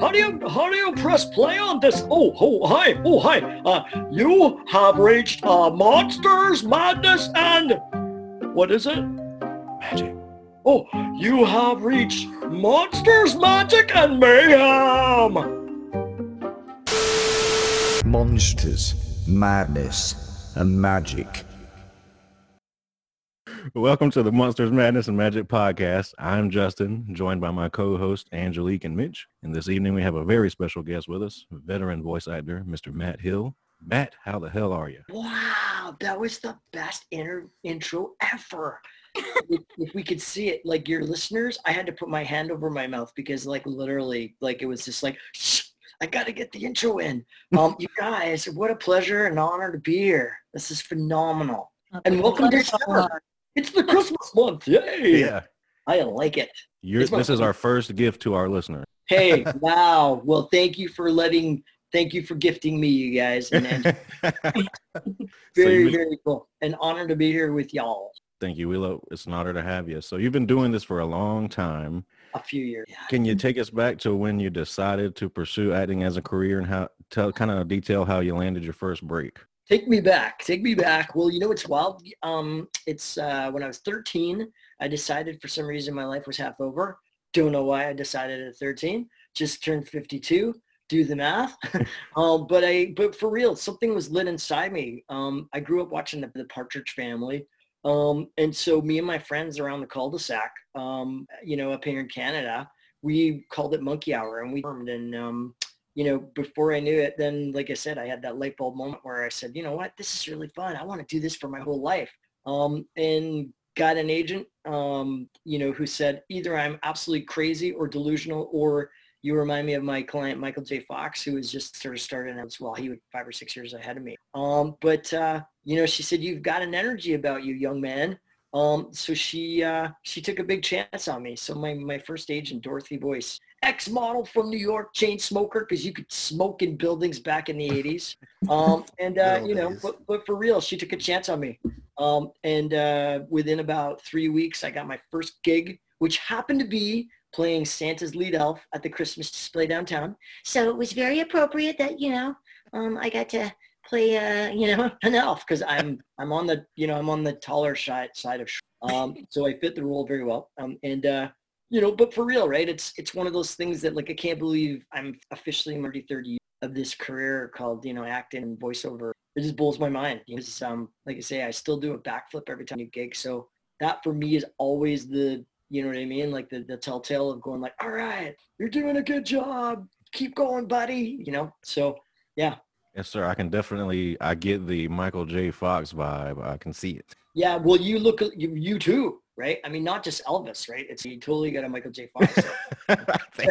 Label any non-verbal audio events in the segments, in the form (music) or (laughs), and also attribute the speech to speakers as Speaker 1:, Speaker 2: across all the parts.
Speaker 1: How do you how do you press play on this? Oh, oh, hi, oh, hi. Uh, you have reached uh, Monsters Madness and what is it?
Speaker 2: Magic.
Speaker 1: Oh, you have reached Monsters Magic and Mayhem.
Speaker 3: Monsters, madness, and magic.
Speaker 2: Welcome to the Monsters Madness and Magic podcast. I'm Justin, joined by my co-host Angelique and Mitch. And this evening we have a very special guest with us, veteran voice actor, Mr. Matt Hill. Matt, how the hell are you?
Speaker 1: Wow, that was the best inter- intro ever. if, if we could see it, like your listeners, I had to put my hand over my mouth because, like, literally, like it was just like, Shh, I got to get the intro in. Um, you guys, what a pleasure and honor to be here. This is phenomenal. And welcome to December. It's the Christmas month. Yay!
Speaker 2: Yeah.
Speaker 1: I like it.
Speaker 2: You're, this is our first gift to our listeners.
Speaker 1: Hey, (laughs) wow. Well, thank you for letting, thank you for gifting me, you guys. And, and (laughs)
Speaker 2: So
Speaker 1: very, very cool. An honor to be here with y'all.
Speaker 2: Thank you. We love, it's an honor to have you. So you've been doing this for a long time.
Speaker 1: A few years.
Speaker 2: Can you take us back to when you decided to pursue acting as a career and how tell kind of detail how you landed your first break?
Speaker 1: Take me back. Take me back. Well, you know it's wild. Um, it's uh, when I was 13, I decided for some reason my life was half over. Don't know why I decided at 13. Just turned 52. Do the math. (laughs) um, but I, but for real, something was lit inside me. Um, I grew up watching the, the Partridge Family. Um, and so me and my friends around the cul-de-sac, um, you know, up here in Canada, we called it Monkey Hour, and we formed and um, you know, before I knew it, then like I said, I had that light bulb moment where I said, you know what, this is really fun. I want to do this for my whole life. Um, and got an agent, um, you know, who said either I'm absolutely crazy or delusional, or you remind me of my client Michael J. Fox, who was just sort of starting out as well. He was five or six years ahead of me. Um, but uh, you know, she said you've got an energy about you, young man. Um, so she uh, she took a big chance on me. So my my first agent, Dorothy Boyce, ex-model from New York, chain smoker, because you could smoke in buildings back in the 80s. Um, and, uh, you know, but, but for real, she took a chance on me. Um, and uh, within about three weeks, I got my first gig, which happened to be playing Santa's lead elf at the Christmas display downtown. So it was very appropriate that, you know, um, I got to play, uh, you know, (laughs) an elf because I'm, I'm on the, you know, I'm on the taller side, side of, um, so I fit the role very well. Um, and, uh, you know, but for real, right? It's it's one of those things that like I can't believe I'm officially in my 30 year of this career called you know acting and voiceover. It just blows my mind. Because um, like I say, I still do a backflip every time you gig. So that for me is always the you know what I mean, like the the telltale of going like, all right, you're doing a good job. Keep going, buddy. You know. So yeah,
Speaker 2: Yes, sir. I can definitely, I get the Michael J. Fox vibe. I can see it.
Speaker 1: yeah. Well, you look you you too, right? I mean, not just Elvis, right? It's you totally got a Michael J. Fox. (laughs)
Speaker 2: Thank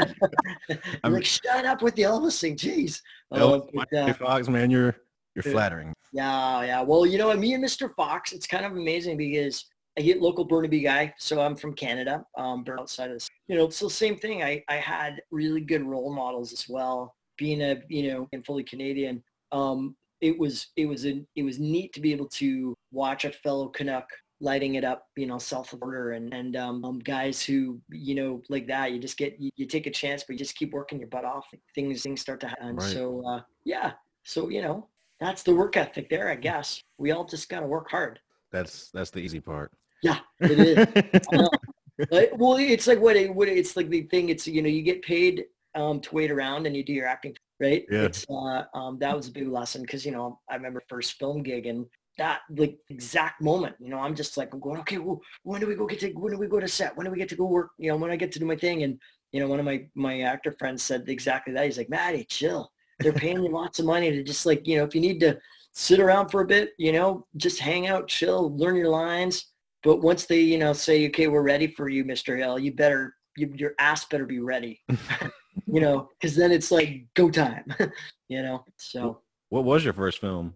Speaker 2: you. (laughs) I'm-
Speaker 1: like, shut up with the Elvis thing, jeez.
Speaker 2: Elvis,
Speaker 1: Uh,
Speaker 2: Michael
Speaker 1: uh,
Speaker 2: J. Fox, man, you're you're flattering.
Speaker 1: yeah, yeah. Well, you know, what, me and Mr. Fox, it's kind of amazing because I get local Burnaby guy, so I'm from Canada, um, Burn outside of this. You know, it's the same thing. I, I had really good role models as well. Being a, you know, and fully Canadian, um, it was it was a, it was neat to be able to watch a fellow Canuck lighting it up, you know, self order and, and um, um, guys who, you know, like that, you just get, you, you take a chance, but you just keep working your butt off. Things, things start to happen.
Speaker 2: Right.
Speaker 1: So, uh, yeah. So, you know, that's the work ethic there, I guess. We all just got to work hard.
Speaker 2: That's that's the easy part.
Speaker 1: Yeah, it is. I know. (laughs) Like, well, it's like what it, what it's like the thing. It's you know you get paid um, to wait around and you do your acting, right?
Speaker 2: Yeah.
Speaker 1: It's uh, um, that was a big lesson because you know I remember first film gig and that like exact moment. You know, I'm just like I'm going, okay, well, when do we go get to when do we go to set? When do we get to go work? You know, when I get to do my thing and you know one of my my actor friends said exactly that. He's like, Maddie, chill. They're paying you lots of money to just like you know if you need to sit around for a bit, you know, just hang out, chill, learn your lines. But once they, you know, say, okay, we're ready for you, Mr. Hill, you better, you, your ass better be ready, (laughs) you know, because then it's like go time, (laughs) you know. So,
Speaker 2: What was your first film?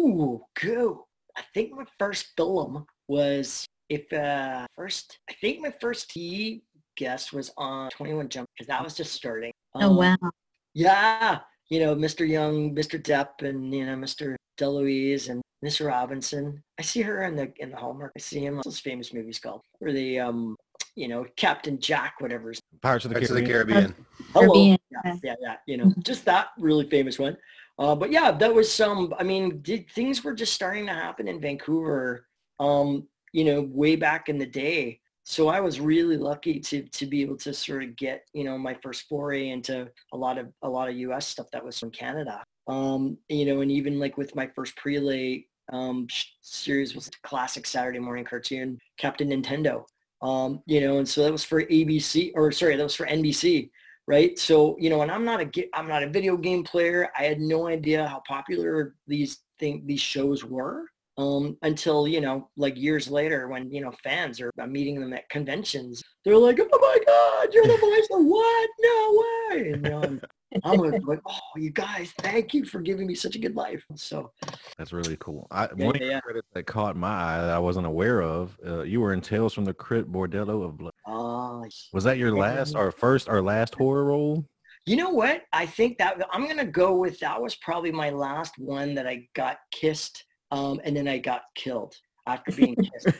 Speaker 1: Ooh, go. I think my first film was if uh first. I think my first T guest was on Twenty One Jump because that was just starting.
Speaker 4: Oh
Speaker 1: Um,
Speaker 4: wow.
Speaker 1: Yeah, you know, Mr. Young, Mr. Depp, and you know, Mr. DeLuise and Miss Robinson. I see her in the in the Hallmark. I see him. What's those famous movies called? Where the um, you know, Captain Jack, whatever.
Speaker 2: Pirates of the
Speaker 4: Pirates of the
Speaker 2: Caribbean.
Speaker 4: Caribbean.
Speaker 1: Hello.
Speaker 4: being
Speaker 1: yeah, yeah, yeah. You know, just that really famous one. Uh, but yeah, that was some. I mean, did, things were just starting to happen in Vancouver. Um, you know, way back in the day. So I was really lucky to to be able to sort of get you know my first foray into a lot of a lot of U.S. stuff that was from Canada. Um, you know, and even like with my first prelay um, series was a classic Saturday morning cartoon, Captain Nintendo. Um, you know, and so that was for ABC or sorry, that was for NBC right? So, you know, and I'm not a I'm not a video game player. I had no idea how popular these thing these shows were um, until you know, like years later, when you know fans are I'm meeting them at conventions. They're like, "Oh my God, you're the voice of what? No way!" And, and I'm like, like, "Oh, you guys, thank you for giving me such a good life." So,
Speaker 2: That's really cool. I,
Speaker 1: Yeah,
Speaker 2: one
Speaker 1: yeah,
Speaker 2: of the credits that caught my eye that I wasn't aware of, uh, you were in Tales from the Crypt Bordello of Blood.
Speaker 1: uh,
Speaker 2: Was that your last or first or last horror role?
Speaker 1: You know what? I think that I'm gonna go with that was probably my last one that I got kissed, um, and then I got killed after being (laughs) kissed.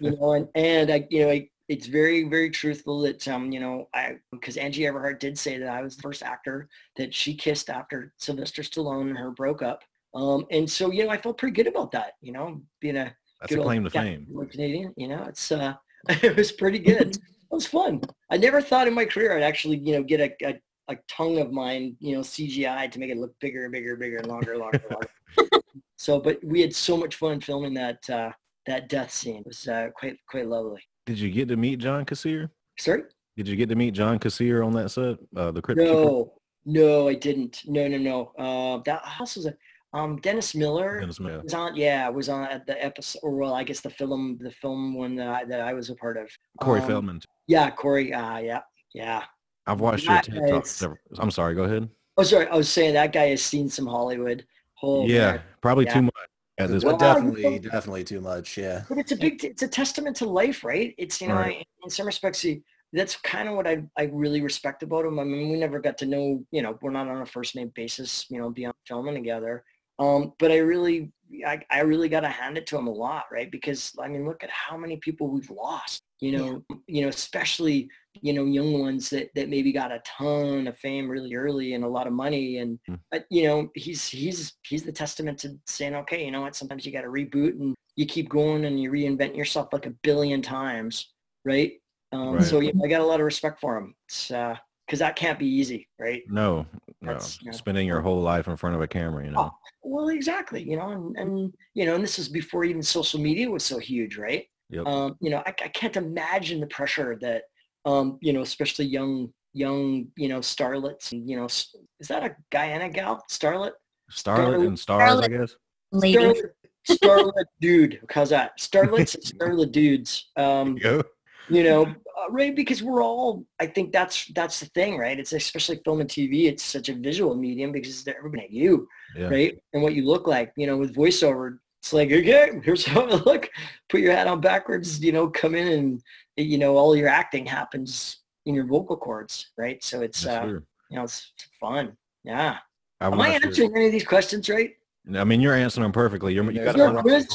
Speaker 1: you know, and, and I, you know, I, it's very, very truthful that, um, you know, I, because Angie Everhart did say that I was the first actor that she kissed after Sylvester Stallone and her broke up. Um, and so, you know, I felt pretty good about that, you know, being a
Speaker 2: That's
Speaker 1: good
Speaker 2: a claim to fame. (laughs)
Speaker 1: Canadian, you know, it's, uh, (laughs) it was pretty good. it was fun. I never thought in my career I'd actually, you know, get a, a, a tongue of mine, you know, CGI to make it look bigger and bigger and bigger and longer and longer and longer. (laughs) so, but we had so much fun filming that, uh, that death scene. It was uh, quite, quite lovely.
Speaker 2: Did you get to meet John Kassir?
Speaker 1: Sorry?
Speaker 2: Did you get to meet John Kassir on that set? Uh, the Crypt Keeper?
Speaker 1: No, no, I didn't. No, no, no. Uh, that house was a, um, Dennis Miller
Speaker 2: Dennis Miller.
Speaker 1: was on, yeah, was on at the episode, or well, I guess the film, the film one that I, that I was a part of.
Speaker 2: Corey
Speaker 1: Um,
Speaker 2: Feldman.
Speaker 1: Yeah, Corey. Uh, yeah, yeah.
Speaker 2: I've watched your
Speaker 1: that
Speaker 2: TED Talk. several- I'm sorry. Go ahead.
Speaker 1: Oh, sorry. I was saying that guy has seen some Hollywood. Oh,
Speaker 2: yeah,
Speaker 1: man.
Speaker 2: probably
Speaker 1: Yeah.
Speaker 2: too much at this
Speaker 1: Well,
Speaker 5: definitely,
Speaker 1: know-
Speaker 5: definitely too much. Yeah.
Speaker 1: But it's a big, it's a testament to life, right? It's, you know,
Speaker 2: Right.
Speaker 1: I, in some respects, he, that's kind of what I, I really respect about him. I mean, we never got to know, you know, we're not on a first name basis, you know, beyond filming together. Um, but I really, I, I really got to hand it to him a lot, right? Because I mean, look at how many people we've lost, you know, you know, especially, you know, young ones that, that maybe got a ton of fame really early and a lot of money. And,
Speaker 2: Mm.
Speaker 1: but, you know, he's, he's, he's the testament to saying, okay, you know what, sometimes you got to reboot and you keep going and you reinvent yourself like a billion times. Right. Um,
Speaker 2: Right.
Speaker 1: So yeah, I got a lot of respect for him. It's, uh, cause that can't be easy. Right.
Speaker 2: No, no.
Speaker 1: That's- yeah.
Speaker 2: Spending your whole life in front of a camera, you know.
Speaker 1: Oh, well, exactly. You know, and, and, you know, and this is before even social media was so huge, right?
Speaker 2: Yep.
Speaker 1: Um, you know, I, I can't imagine the pressure that, um, you know, especially young, young, you know, starlets and, you know, is that a guy and a gal? Starlet?
Speaker 2: Starlet and stars, I guess.
Speaker 4: lady.
Speaker 1: Starlet, starlet dude. How's that? Starlets and (laughs) starlet dudes. Um,
Speaker 2: Go.
Speaker 1: You know, uh, right? Because we're all, I think that's, that's the thing, right? It's especially film and TV. It's such a visual medium because they're everybody at you,
Speaker 2: Yeah.
Speaker 1: right? And what you look like, you know, with voiceover, it's like, okay, here's how I look. Put your hat on backwards, you know, come in and, you know, all your acting happens in your vocal cords, right? So it's, uh, you know, it's fun. Yeah.
Speaker 2: I
Speaker 1: Am I
Speaker 2: it.
Speaker 1: answering any of these questions right?
Speaker 2: I mean, you're answering them perfectly. You're, you got
Speaker 1: Is there
Speaker 2: a
Speaker 1: a
Speaker 2: hundred
Speaker 1: quiz?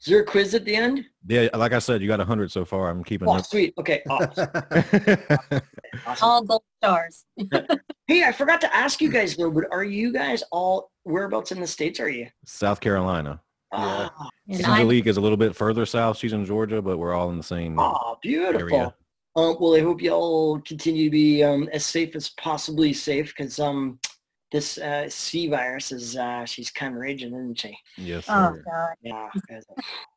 Speaker 2: So far.
Speaker 1: Is there a quiz at the end?
Speaker 2: Yeah, like I said, you got a hundred so far. I'm keeping
Speaker 1: Oh,
Speaker 2: up.
Speaker 1: sweet. Okay. (laughs) Awesome. awesome.
Speaker 4: All gold stars. (laughs)
Speaker 1: Hey, I forgot to ask you guys though, but are you guys all whereabouts in the states are you?
Speaker 2: South Carolina.
Speaker 5: Yeah.
Speaker 1: Ah,
Speaker 4: And I'm,
Speaker 2: is a little bit further south. She's in Georgia, but we're all in the same.
Speaker 1: oh, beautiful.
Speaker 2: Area.
Speaker 1: Um, well, I hope you all continue to be um, as safe as possibly safe because um, this uh, C virus is uh, she's kind of raging, isn't she?
Speaker 2: Yes.
Speaker 4: oh god.
Speaker 1: Yeah. (laughs) 'cause-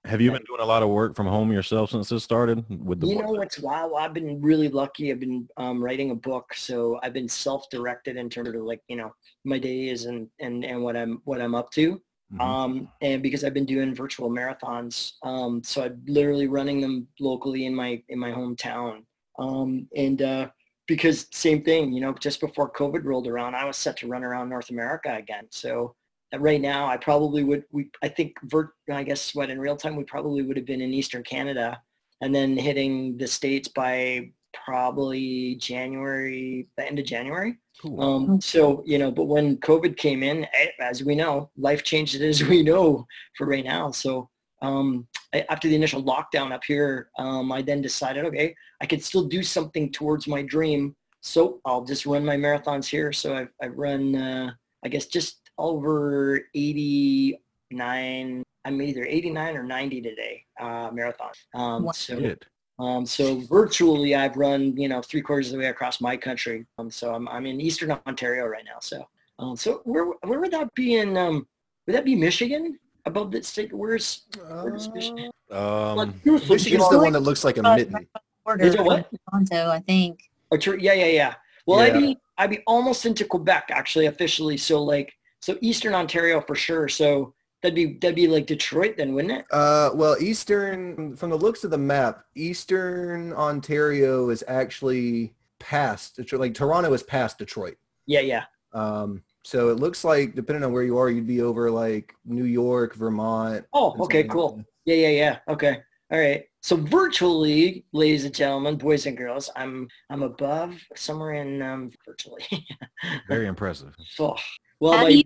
Speaker 2: Have you been doing a lot of work from home yourself since this started? With the
Speaker 1: You
Speaker 2: book?
Speaker 1: know what's wow? I've been really lucky. I've been um, writing a book, so I've been self-directed in terms of like you know my days and and and what I'm what I'm up to.
Speaker 2: Mhm.
Speaker 1: um, and because I've been doing virtual marathons, um, so I'm literally running them locally in my in my hometown. Um, and uh, because same thing, you know, just before COVID rolled around, I was set to run around North America again. So uh, right now, I probably would. We I think vert. I guess what in real time we probably would have been in Eastern Canada, and then hitting the states by probably January, the end of January.
Speaker 2: Cool.
Speaker 1: Um, so, you know, but when COVID came in, eh, as we know, life changed as we know for right now. So um, after the initial lockdown up here, um, I then decided, okay, I could still do something towards my dream so I'll just run my marathons here. So I've, I've run, uh, I guess, just over 89. I'm either 89 or 90 today, uh, marathon. Um,
Speaker 4: Wow.
Speaker 1: so,
Speaker 2: Shit.
Speaker 1: um, so virtually I've run, you know, three quarters of the way across my country. Um, so I'm, I'm in Eastern Ontario right now. So, um, so where, where would that be in, um, would that be Michigan above the state? Where's, where's Michigan?
Speaker 2: Um,
Speaker 5: Michigan's the one that looks like a
Speaker 4: Uh,
Speaker 5: mitten.
Speaker 4: Border
Speaker 1: Is it what?
Speaker 4: Toronto, I think.
Speaker 1: Oh, true. Yeah, yeah, yeah. Well, I'd be I'd be almost into Quebec actually officially. So like so Eastern Ontario for sure. So that'd be that'd be like Detroit then, wouldn't it?
Speaker 5: Uh, well, Eastern, from the looks of the map, Eastern Ontario is actually past Detroit. Like Toronto is past Detroit.
Speaker 1: Yeah, yeah.
Speaker 5: Um, so it looks like depending on where you are, you'd be over like New York, Vermont.
Speaker 1: Oh, okay, cool. Yeah, yeah, yeah. Okay. All right. So virtually, ladies and gentlemen, boys and girls, I'm I'm above somewhere in um virtually. (laughs)
Speaker 2: very impressive.
Speaker 1: so well
Speaker 4: How do you-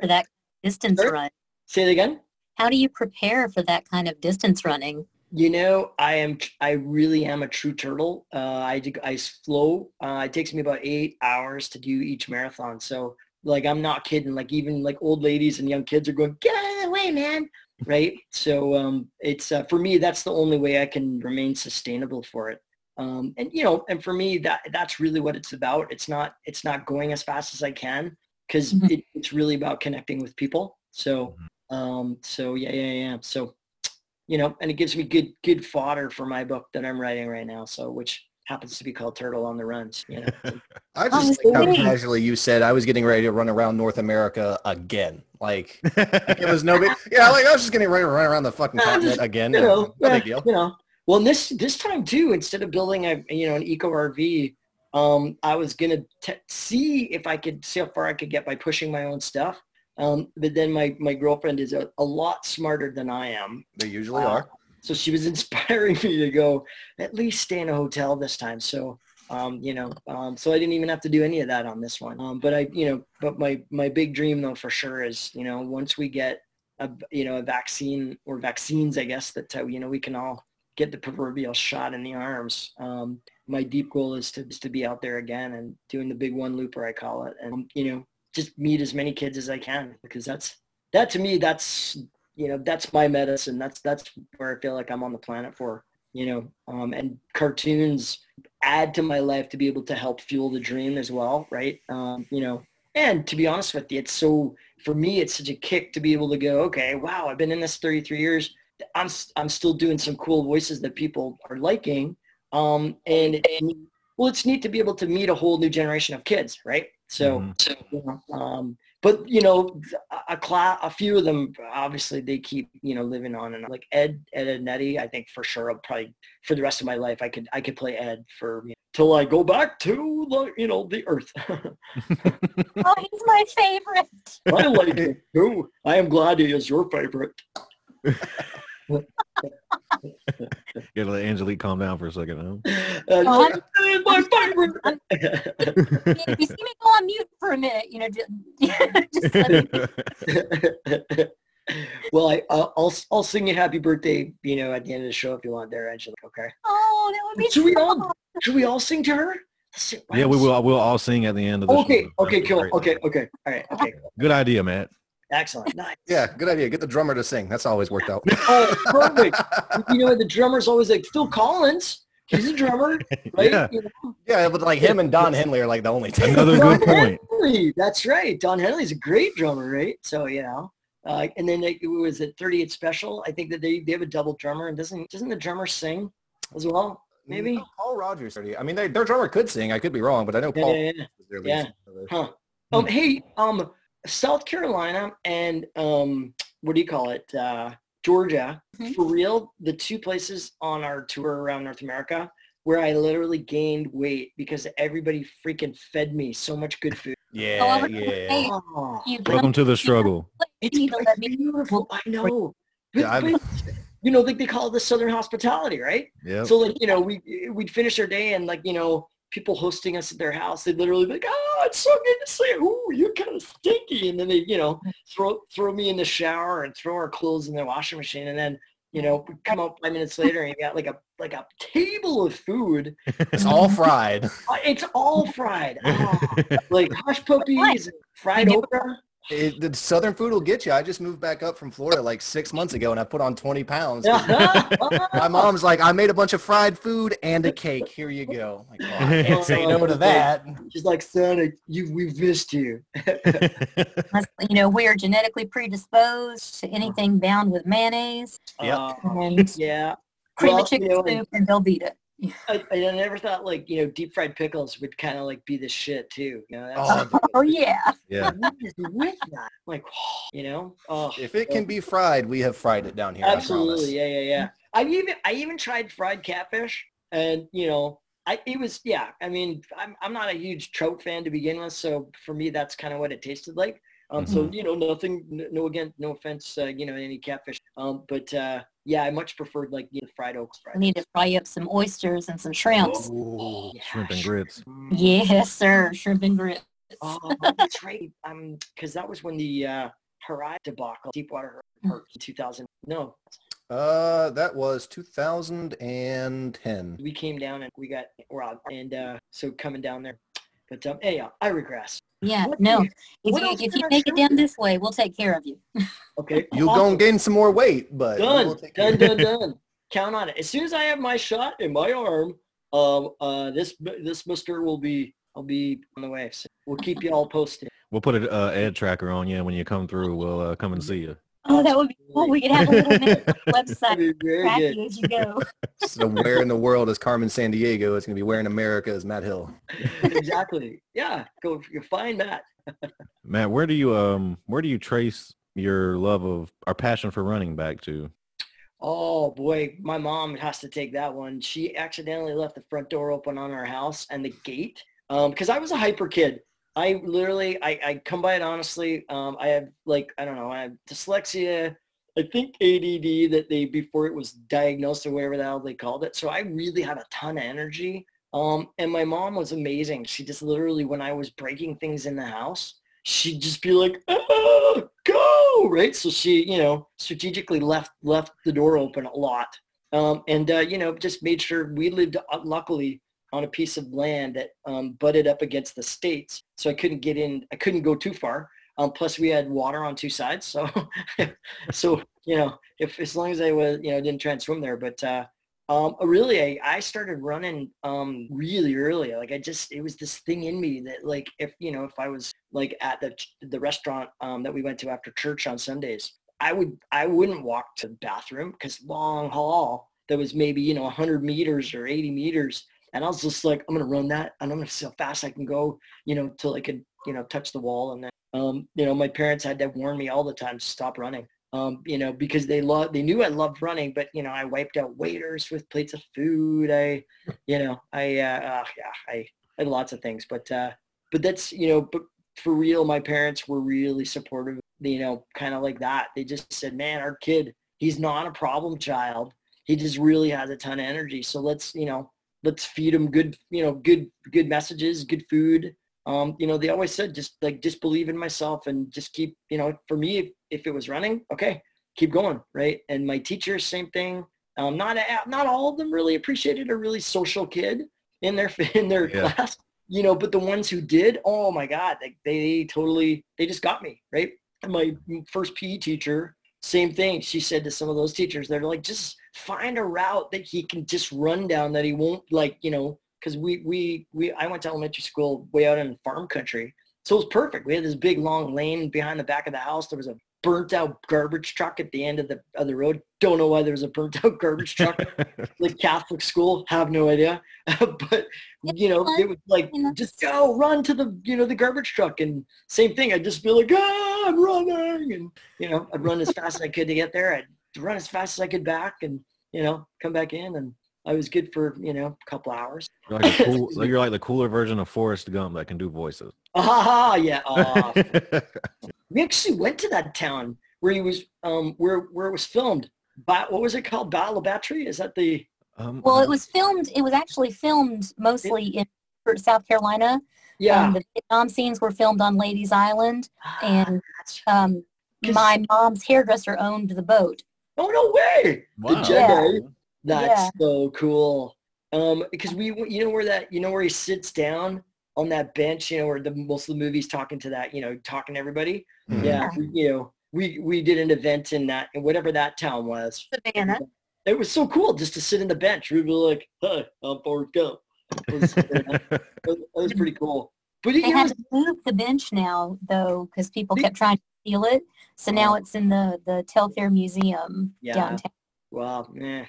Speaker 4: For that distance
Speaker 1: Sorry?
Speaker 4: run.
Speaker 1: say it again.
Speaker 4: How do you prepare for that kind of distance running?
Speaker 1: You know, I am. I really am a true turtle. Uh, I do, I slow. Uh, it takes me about eight hours to do each marathon. So, like, I'm not kidding. Like, even like old ladies and young kids are going, "Get out of the way, man!" Right. So, um, it's uh, for me. That's the only way I can remain sustainable for it. Um, and you know, and for me, that that's really what it's about. It's not. It's not going as fast as I can because
Speaker 4: Mhm.
Speaker 1: it, it's really about connecting with people. So, um, so yeah, yeah, yeah. So you know, and it gives me good good fodder for my book that I'm writing right now. So which happens to be called Turtle on the Runs. You know, So, (laughs)
Speaker 5: I
Speaker 4: Oh,
Speaker 5: just like how casually you said I was getting ready to run around North America again. Like it was no big. (laughs) Yeah, like I was just getting ready to run around the fucking (laughs) continent
Speaker 1: just,
Speaker 5: again.
Speaker 1: you know,
Speaker 5: no
Speaker 1: yeah,
Speaker 5: big deal.
Speaker 1: you know. Well, and this this time too, instead of building a you know an eco RV, um, I was gonna t- see if I could see how far I could get by pushing my own stuff. Um, but then my my girlfriend is a, a lot smarter than I am.
Speaker 5: They usually
Speaker 1: Uh,
Speaker 5: are.
Speaker 1: So she was (laughs) inspiring me to go at least stay in a hotel this time. So, um, you know, um, so I didn't even have to do any of that on this one. Um, but I, you know, but my, my big dream though, for sure is, you know, once we get a, you know, a vaccine or vaccines, I guess that, uh, you know, we can all get the proverbial shot in the arms. Um, my deep goal is to, is to be out there again and doing the big one looper, I call it. And, you know, just meet as many kids as I can because that's, that to me, that's you know that's my medicine. That's that's where i feel like i'm on the planet for you know um, and cartoons add to my life to be able to help fuel the dream as well right? Um, you know and to be honest with you it's so for me it's such a kick to be able to go okay wow i've been in this 33 years. I'm i'm still doing some cool voices that people are liking. Um, and, and well it's neat to be able to meet a whole new generation of kids right? So
Speaker 2: Mhm.
Speaker 1: so you know, um, but you know a, a class a few of them obviously they keep you know living on and on. like ed ed and nettie i think for sure i'll probably for the rest of my life i could i could play ed for you know, till i go back to the you know the earth (laughs) (laughs)
Speaker 4: Oh, he's my favorite.
Speaker 1: i like it too i am glad he is your favorite (laughs)
Speaker 2: Gotta let Angelique calm down for a second.
Speaker 1: Uh,
Speaker 4: Oh,
Speaker 1: it's like, "He is my favorite
Speaker 4: if you see me go on mute for a minute, you know, just, (laughs) just let me (laughs)
Speaker 1: well I, I'll, I'll i'll sing you happy birthday you know at the end of the show if you want there Angelique. okay
Speaker 4: Oh, that would be
Speaker 1: Should we all- should we all sing to her
Speaker 2: yeah, we will. We'll all sing at the end of the
Speaker 1: Okay,
Speaker 2: show.
Speaker 1: okay,
Speaker 2: That'd
Speaker 1: cool. Okay, okay. All right, okay.
Speaker 2: Good idea, Matt.
Speaker 1: Excellent. Nice. (laughs)
Speaker 5: Yeah, good idea. Get the drummer to sing. That's always worked out. (laughs)
Speaker 1: Oh, perfect. (laughs) you know, the drummer's always like Phil Collins. He's a drummer, right?
Speaker 2: Yeah.
Speaker 1: You know?
Speaker 5: yeah, but like him and Don Henley are like the only two.
Speaker 2: Another
Speaker 1: Don
Speaker 2: good point.
Speaker 1: Henley. That's right. Don Henley's a great drummer, right? So you know, uh, and then like, it was at 38 Special. I think that they, they have a double drummer, and doesn't doesn't the drummer sing as well? Maybe.
Speaker 5: No, Paul Rogers. I mean, they, their drummer could sing. I could be wrong, but I know Paul.
Speaker 1: yeah, yeah.
Speaker 5: was their
Speaker 1: Yeah.
Speaker 5: singer.
Speaker 1: Huh. Um, hey, um, South Carolina and um, what do you call it? Uh, Georgia.
Speaker 4: Mhm.
Speaker 1: For real, the two places on our tour around North America where I literally gained weight because everybody freaking fed me so much good food. (laughs)
Speaker 5: Yeah,
Speaker 4: Oh,
Speaker 5: yeah.
Speaker 4: Hey,
Speaker 1: Oh,
Speaker 2: Welcome to the struggle.
Speaker 1: It's,
Speaker 4: need to
Speaker 1: it's
Speaker 4: let me.
Speaker 1: beautiful. I know.
Speaker 5: Yeah,
Speaker 1: you know, like they call it the Southern hospitality, right?
Speaker 2: Yep.
Speaker 1: So like, you know, we we'd finish our day and like, you know, people hosting us at their house, they'd literally be like, oh, it's so good to see you. Ooh, you're kind of stinky. And then they, you know, mm. throw throw me in the shower and throw our clothes in the washing machine. And then You know, we come out five minutes later and you got like a like a table of food.
Speaker 5: It's all fried.
Speaker 1: It's all fried. (laughs) Oh, like hush puppies and fried
Speaker 4: You
Speaker 1: okra.
Speaker 5: It, the southern food will get you. I just moved back up from Florida like six months ago, and I put on 20 pounds. (laughs) My mom's like, I made a bunch of fried food and a cake. Here you go. Like, oh, I can't say no to that.
Speaker 1: She's like, son, you, we've missed you. (laughs)
Speaker 4: You know, we are genetically predisposed to anything bound with mayonnaise
Speaker 5: Yep.
Speaker 4: And
Speaker 1: yeah.
Speaker 4: cream
Speaker 1: Well,
Speaker 4: of chicken
Speaker 1: you know,
Speaker 4: soup and Velveeta. (laughs)
Speaker 1: I, I never thought like, you know, deep fried pickles would kind of like be the shit too. You know, that's
Speaker 5: Oh,
Speaker 1: like,
Speaker 4: Oh yeah.
Speaker 2: yeah.
Speaker 1: what is with that? Like, (sighs) you know, oh,
Speaker 5: If it can be fried, we have fried it down here. I
Speaker 1: absolutely. Yeah, yeah, yeah. I even, I even tried fried catfish and, you know, I, it was, yeah, I mean, I'm, I'm not a huge trout fan to begin with. So for me, that's kind of what it tasted like. Um, so, you know, nothing, no, again, no offense, uh, you know, any catfish. Um, but, uh, yeah, I much preferred like, the fried oaks.
Speaker 4: I
Speaker 1: Fried.
Speaker 4: need to fry up some oysters and some shrimps.
Speaker 5: Ooh.
Speaker 1: Yeah,
Speaker 2: Shrimp and grits.
Speaker 4: Yes, sir. Shrimp and grits.
Speaker 1: Oh, that's right. Um, because that was when the uh, Harai debacle, Deepwater Horizon, 2000. No,
Speaker 5: Uh, that was 2010.
Speaker 1: we came down and we got robbed, and uh, so coming down there. But um, hey, I regress.
Speaker 4: Yeah,
Speaker 1: What
Speaker 4: no.
Speaker 1: the-
Speaker 4: If you
Speaker 1: else
Speaker 4: if you
Speaker 1: I
Speaker 4: make it down this way, we'll take care of you. (laughs)
Speaker 1: Okay,
Speaker 5: You'll
Speaker 1: awesome.
Speaker 5: go and gain some more weight, but
Speaker 1: done,
Speaker 5: we'll
Speaker 1: done, done, done. Count on it. As soon as I have my shot in my arm, um, uh, this this Mister will be. I'll be on the way. So we'll keep you all posted.
Speaker 2: We'll put an uh, ad tracker on you. and When you come through, we'll uh, come and see you.
Speaker 4: Oh, that would be cool. We could have a little website (laughs)
Speaker 1: That'd be very
Speaker 4: track
Speaker 1: good.
Speaker 4: you as you go. (laughs)
Speaker 5: So where in the world is Carmen Sandiego? It's going to be where in America is Matt Hill? (laughs)
Speaker 1: exactly. Yeah. Go. You find that.
Speaker 2: Matt, where do you um where do you trace your love of our passion for running back to?
Speaker 1: Oh boy, my mom has to take that one. She accidentally left the front door open on our house and the gate. Um, because I was a hyper kid. I literally, I, I come by it honestly. Um, I have like, I don't know, I have dyslexia. I think ADD that they before it was diagnosed or whatever the hell they called it. So I really had a ton of energy. Um, and my mom was amazing. She just literally, when I was breaking things in the house, she'd just be like, ah, go, right? So she, you know, strategically left left the door open a lot. Um, and, uh, you know, just made sure we lived, uh, luckily, on a piece of land that um, butted up against the states. So I couldn't get in, I couldn't go too far. Um, plus we had water on two sides. So, (laughs) so, you know, if as long as I was, you know, didn't try and swim there, but uh, um, really, I, I started running um, really early. Like I just, it was this thing in me that like, if, you know, if I was like at the, the restaurant um, that we went to after church on Sundays, I would, I wouldn't walk to the bathroom because long haul that was maybe, you know, 100 meters or 80 meters. And I was just like, I'm to run that and I'm to see how fast I can go, you know, till I could, you know, touch the wall. And then, um, you know, my parents had to warn me all the time to stop running um, you know, because they love, they knew I loved running, but you know, I wiped out waiters with plates of food. I, you know, I, uh, uh, yeah, I I had lots of things, but, uh, but that's, you know, but for real, my parents were really supportive, you know, kind of like that. They just said, man, our kid, he's not a problem child. He just really has a ton of energy. So let's, you know, let's feed them good, you know, good, good messages, good food. Um, you know, they always said just like just believe in myself and just keep, you know, for me, if, if it was running, okay, keep going, right? And my teachers, same thing. Um, not not all of them really appreciated a really social kid in their (laughs) in their
Speaker 2: Yeah.
Speaker 1: class, you know. But the ones who did, oh my God, like they totally they just got me right. My first PE teacher, same thing. She said to some of those teachers, they're like, just find a route that he can just run down that he won't like, you know, because we we we I went to elementary school way out in farm country, so it was perfect. We had this big long lane behind the back of the house. There was a burnt out garbage truck at the end of the of the road. Don't know why there was a burnt out garbage truck. (laughs) like Catholic school, have no idea. (laughs) but you know, it was like just go run to the you know the garbage truck and same thing. I'd just be like, ah, I'm running, and you know, I'd run as fast as I could to get there. I'd run as fast as I could back, and you know, come back in, and I was good for you know a couple hours.
Speaker 2: You're like, the cool, so (laughs) you're like the cooler version of Forrest Gump that can do voices.
Speaker 1: Ah, yeah. ah. (laughs) we actually went to that town where he was, um, where where it was filmed. Ba- what was it called? Battle of Battery? Is that the?
Speaker 2: um,
Speaker 4: Well, it was filmed. It was actually filmed mostly in South Carolina.
Speaker 1: Yeah.
Speaker 4: Um, the Vietnam scenes were filmed on Lady's Island,
Speaker 1: Ah,
Speaker 4: and
Speaker 1: that's-
Speaker 4: um,
Speaker 1: 'Cause-
Speaker 4: my mom's hairdresser owned the boat.
Speaker 1: Oh no way! The
Speaker 5: Wow.
Speaker 1: Jedi. That's
Speaker 4: Yeah.
Speaker 1: so cool. Um, because we, you know where that, you know where he sits down on that bench, you know, where the most of the movies talking to that, you know, talking to everybody.
Speaker 5: Mhm.
Speaker 1: Yeah, we, you know, we we did an event in that, in whatever that town was.
Speaker 4: Savannah.
Speaker 1: It was so cool just to sit in the bench. We'd be like, "Hi, I'm Forrest Gump." It was, that (laughs) was pretty cool. But it,
Speaker 4: They
Speaker 1: it
Speaker 4: had
Speaker 1: was,
Speaker 4: to move the bench now, though, because people kept trying to steal it. So now it's in the the Telfair Museum
Speaker 1: Yeah.
Speaker 4: downtown.
Speaker 1: wow, eh,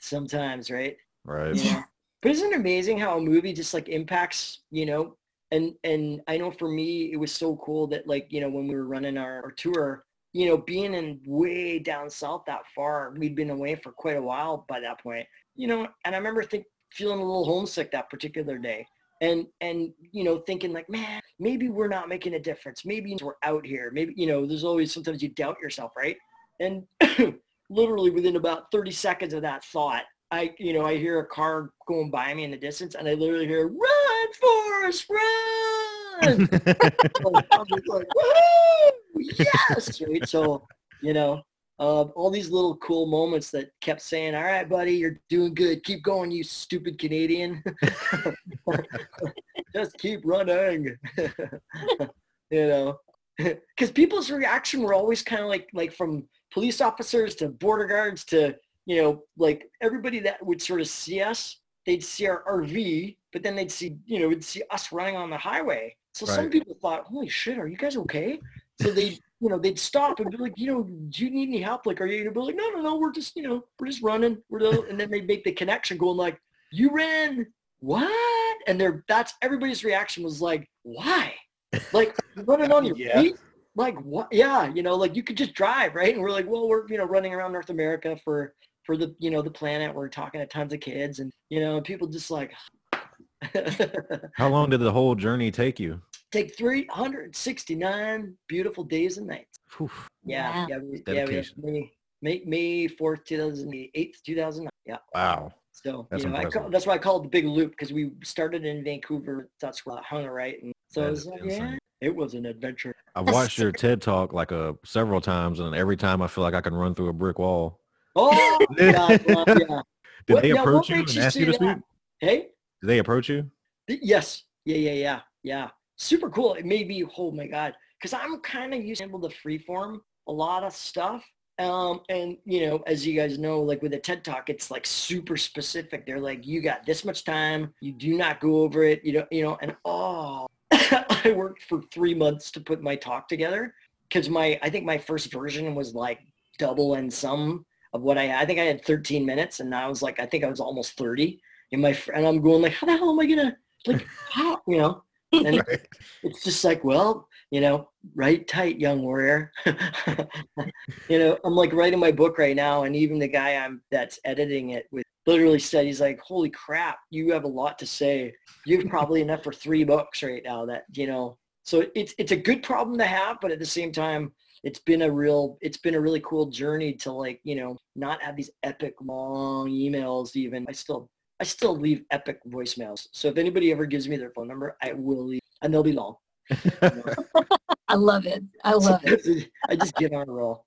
Speaker 1: sometimes, right?
Speaker 2: right.
Speaker 1: Yeah. But isn't it amazing how a movie just like impacts, you know, and and I know for me it was so cool that like, you know, when we were running our, our tour, you know, being in way down south that far, we'd been away for quite a while by that point. You know, and I remember think feeling a little homesick that particular day. And and you know, thinking like, man, maybe we're not making a difference. Maybe we're out here. Maybe, you know, there's always sometimes you doubt yourself, right? And (clears throat) literally within about 30 seconds of that thought, I, you know, I hear a car going by me in the distance and I literally hear, run, Forrest, run! (laughs) (laughs) I'm just like, woo! Yes! Right? So, you know, uh, all these little cool moments that kept saying, all right, buddy, you're doing good. Keep going, you stupid Canadian. (laughs) Just keep running. (laughs) you know, (laughs) because people's reaction were always kind of like, like from police officers to border guards to, you know, like everybody that would sort of see us, they'd see our RV, but then they'd see, you know, would see us running on the highway. So some people thought, holy shit, are you guys okay? So they, you know, they'd stop and be like, you know, do you need any help? Like, are you gonna be like, no, no, no, we're just, you know, we're just running. We're the, and then they'd make the connection going like, you ran, what? And they're, that's everybody's reaction was like, why? Like running on (laughs) your
Speaker 5: Yeah.
Speaker 1: feet? Like what? Yeah, you know, like you could just drive, right? And we're like, well, we're, you know, running around North America for, for the, you know, the planet. We're talking to tons of kids and, you know, people just like, (laughs)
Speaker 2: How long did the whole journey take you?
Speaker 1: Take 369 beautiful days and nights.
Speaker 2: Phew.
Speaker 1: Yeah,
Speaker 4: Wow.
Speaker 1: yeah, we, yeah. We. May, May, May 4th, 2008, 2009. Yeah.
Speaker 2: Wow.
Speaker 1: So,
Speaker 2: That's
Speaker 1: you know, I
Speaker 2: impressive.
Speaker 1: call, that's why I call it the big loop because we started in Vancouver. That's where I hung right. And so
Speaker 2: That
Speaker 1: it
Speaker 2: is
Speaker 1: was like,
Speaker 2: insane.
Speaker 1: yeah, it was an adventure.
Speaker 2: I've watched your TED talk like uh, several times, and every time I feel like I can run through a brick wall.
Speaker 1: Oh, God, (laughs) well, yeah.
Speaker 2: Did
Speaker 1: What-
Speaker 2: they
Speaker 1: yeah,
Speaker 2: approach you and
Speaker 1: you
Speaker 2: ask you to
Speaker 1: that?
Speaker 2: speak?
Speaker 1: Hey,
Speaker 2: Did they approach you?
Speaker 1: Yes. Yeah, yeah, yeah, yeah. Super cool. It made me, oh my God. Because I'm kind of used to to freeform a lot of stuff. Um, and you know, as you guys know, like with a TED Talk, it's like super specific. They're like, you got this much time. You do not go over it. You know, you know, and oh, (laughs) I worked for three months to put my talk together because my, I think my first version was like double and some of what I. I think I had 13 minutes and I was like, I think I was almost 30 and my, and I'm going like, how the hell am I to, like, (laughs) how, you know, and (laughs) it's just like, well, you know, write tight, young warrior. (laughs) you know, I'm like writing my book right now, and even the guy I'm that's editing it with literally said, he's like, holy crap, you have a lot to say. You've (laughs) probably enough for three books right now. That you know, so it's it's a good problem to have, but at the same time, it's been a real it's been a really cool journey to like you know not have these epic long emails. Even I still I still leave epic voicemails. So if anybody ever gives me their phone number, I will leave, and they'll be long. (laughs)
Speaker 4: I love it. I (laughs) love it. (laughs)
Speaker 1: I just get on a roll.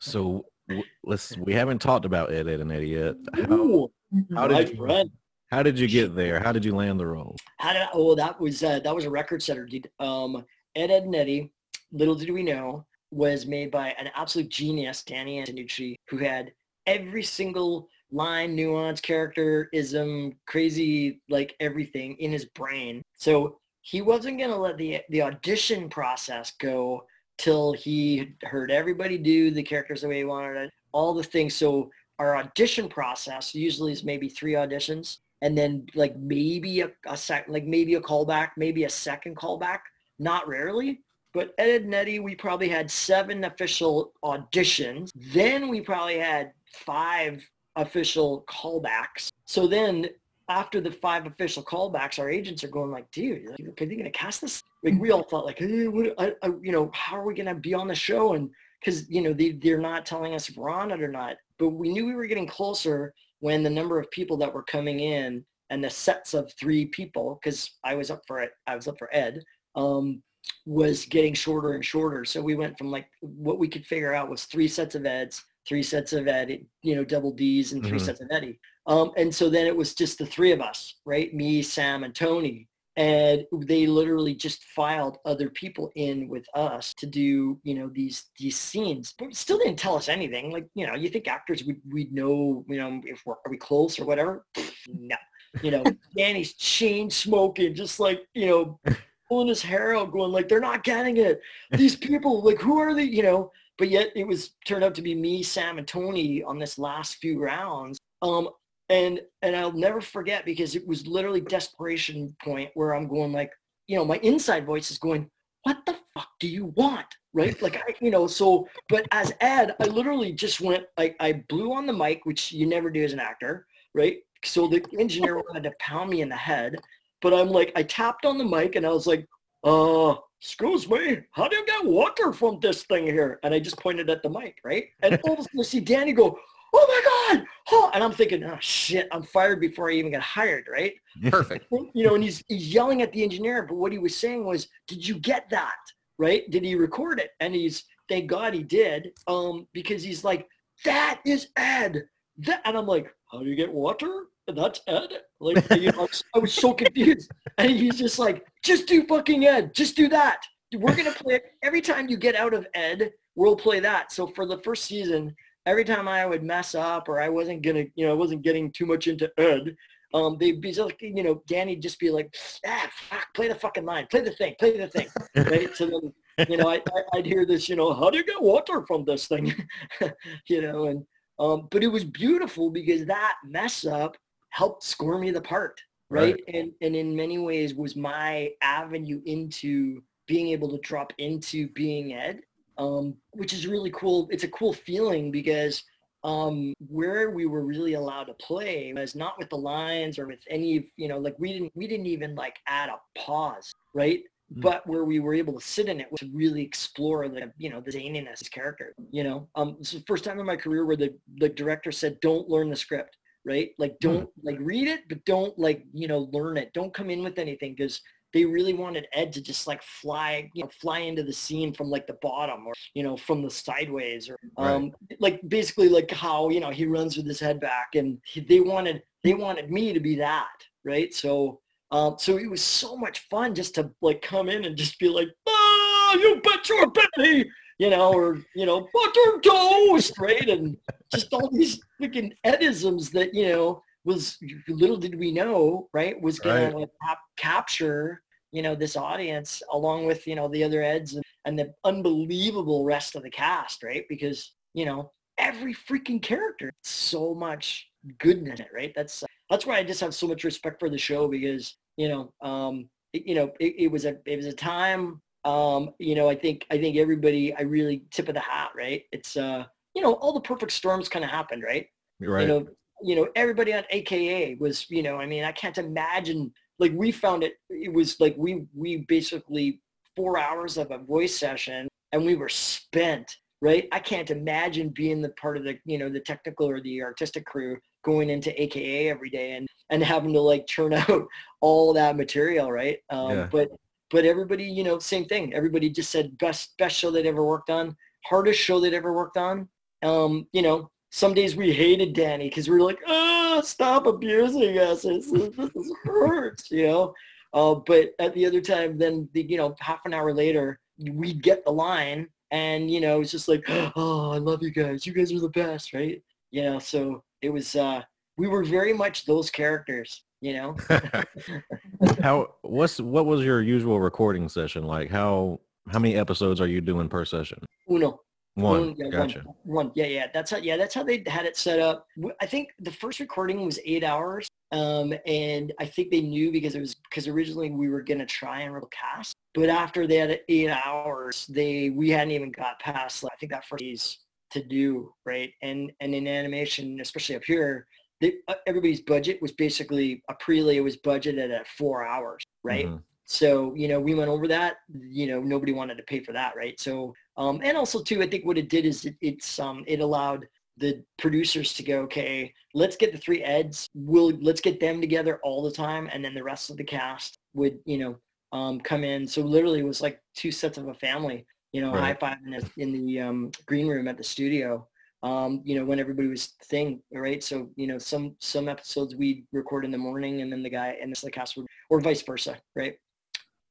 Speaker 2: So w- let's. We haven't talked about Ed, Edd, and Eddy yet. How,
Speaker 1: Ooh,
Speaker 2: how
Speaker 1: my
Speaker 2: did you,
Speaker 1: friend.
Speaker 2: how did you get there? How did you land the role?
Speaker 1: How did I, oh that was uh, that was a record setter, dude. Um, Ed, Edd and Eddy. Little did we know was made by an absolute genius, Danny Antonucci, who had every single line, nuance, characterism, crazy, like everything in his brain. So he wasn't gonna let the the audition process go till he heard everybody do the characters the way he wanted it, all the things. So our audition process usually is maybe three auditions and then like maybe a, a sec, like maybe a callback, maybe a second callback, not rarely. But Ed and Eddy, we probably had seven official auditions. Then we probably had five official callbacks. So then after the five official callbacks, our agents are going like, dude, are they going to cast this? Like we all thought like, hey, what, I, I, you know, how are we going to be on the show? And because, you know, they, they're not telling us if we're on it or not. But we knew we were getting closer when the number of people that were coming in and the sets of three people, because I was up for it, I was up for Ed, um, was getting shorter and shorter. So we went from like what we could figure out was three sets of eds, three sets of Eddie, you know, double D's and 3
Speaker 2: Mhm.
Speaker 1: sets of Eddie. Um, and so then it was just the three of us, right? Me, Sam, and Tony. And they literally just filed other people in with us to do, you know, these these scenes. But still didn't tell us anything. Like, you know, you think actors would we'd know, you know, if we're are we close or whatever. No. You know, (laughs) Danny's chain smoking, just like, you know, (laughs) pulling his hair out, going like, they're not getting it. These people, like, who are they? You know, but yet it was turned out to be me, Sam, and Tony on this last few rounds. Um, and and I'll never forget because it was literally desperation point where I'm going like, you know, my inside voice is going, what the fuck do you want? Right? Like I, you know, so but as Ed, I literally just went, I, I blew on the mic, which you never do as an actor, right? So the engineer wanted to pound me in the head, but I'm like, I tapped on the mic and I was like, uh, excuse me, how do you get water from this thing here? And I just pointed at the mic, right? And all of a sudden I see Danny go, oh my God, oh, and I'm thinking, oh shit, I'm fired before I even get hired, right?
Speaker 5: Perfect. (laughs)
Speaker 1: You know, and he's, he's yelling at the engineer, but what he was saying was, did you get that? Right? Did he record it? And he's, thank God he did, um, because he's like, that is Ed. That, and I'm like, how do you get water? That's Ed? Like, you know, I was- so confused. And he's just like, just do fucking Ed. Just do that. We're going to play it. Every time you get out of Ed, we'll play that. So for the first season, every time I would mess up or I wasn't going to, you know, I wasn't getting too much into Ed, um, they'd be like, you know, Danny'd just be like, ah, fuck, play the fucking line. Play the thing. Play the thing. (laughs) Right? So then, you know, I, I, I'd hear this, you know, how do you get water from this thing? (laughs) you know, and, um, but it was beautiful because that mess up helped score me the part right, and and in many ways was my avenue into being able to drop into being ed um, which is really cool. It's a cool feeling because um, where we were really allowed to play was not with the lines or with any you know like we didn't we didn't even like add a pause right?
Speaker 2: Mm.
Speaker 1: but where we were able to sit in it was to really explore the you know the zaniness of his character you know? Um this is the first time in my career where the the director said don't learn the script right? Like don't like read it but don't like you know learn it. Don't come in with anything because they really wanted ed to just like fly you know fly into the scene from like the bottom or you know from the sideways or um like basically like how you know he runs with his head back and he, they wanted they wanted me to be that right? So um, so it was so much fun just to like come in and just be like, ah, you bet your Betty, you know, or, you know, butter toast, right? And just all these freaking edisms that, you know, was little did we know, right, was going
Speaker 2: Right.
Speaker 1: to like, cap- capture, you know, this audience along with, you know, the other eds and, and the unbelievable rest of the cast, right? Because, you know, every freaking character, so much goodness in it, right? That's that's why I just have so much respect for the show because you know, um, it, you know, it, it was a it was a time. Um, you know, I think I think everybody, I really tip of the hat, right? It's uh, you know, all the perfect storms kind of happened, right?
Speaker 2: Right.
Speaker 1: You know, you know, everybody on AKA was, you know, I mean, I can't imagine. Like we found it, it was like we we basically four hours of a voice session, and we were spent right? I can't imagine being the part of the, you know, the technical or the artistic crew going into AKA every day and, and having to like churn (laughs) out all that material, right? Um,
Speaker 2: Yeah.
Speaker 1: But, but everybody, you know, same thing. Everybody just said best, best show they'd ever worked on, hardest show they'd ever worked on. Um, you know, some days we hated Danny because we were like, oh, stop abusing us. This, is- this hurts, you know? Uh, but at the other time, then, the, you know, half an hour later, we'd get the line and you know it's just like oh i love you guys you guys are the best right you know so it was uh we were very much those characters you know (laughs)
Speaker 2: how what's what was your usual recording session like? How how many episodes are you doing per session?
Speaker 1: uno
Speaker 2: One.
Speaker 1: One, yeah,
Speaker 2: gotcha.
Speaker 1: One, one. Yeah, yeah. That's how. Yeah, that's how they had it set up. I think the first recording was eight hours, um, and I think they knew because it was because originally we were gonna try and cast, but after they had eight hours, they we hadn't even got past. Like, I think that first piece to do right, and and in animation, especially up here, they, uh, everybody's budget was basically a prelay it was budgeted at four hours, right?
Speaker 2: Mhm.
Speaker 1: So, you know, we went over that, you know, nobody wanted to pay for that, right? So, um, and also too, I think what it did is it, it's, um, it allowed the producers to go, okay, let's get the three eds. We'll, let's get them together all the time. And then the rest of the cast would, you know, um, come in. So literally it was like two sets of a family, you know,
Speaker 2: Right.
Speaker 1: high five in the, in the um, green room at the studio. Um, you know, when everybody was thing, right? So, you know, some some episodes we'd record in the morning and then the guy and the cast would, or vice versa, right?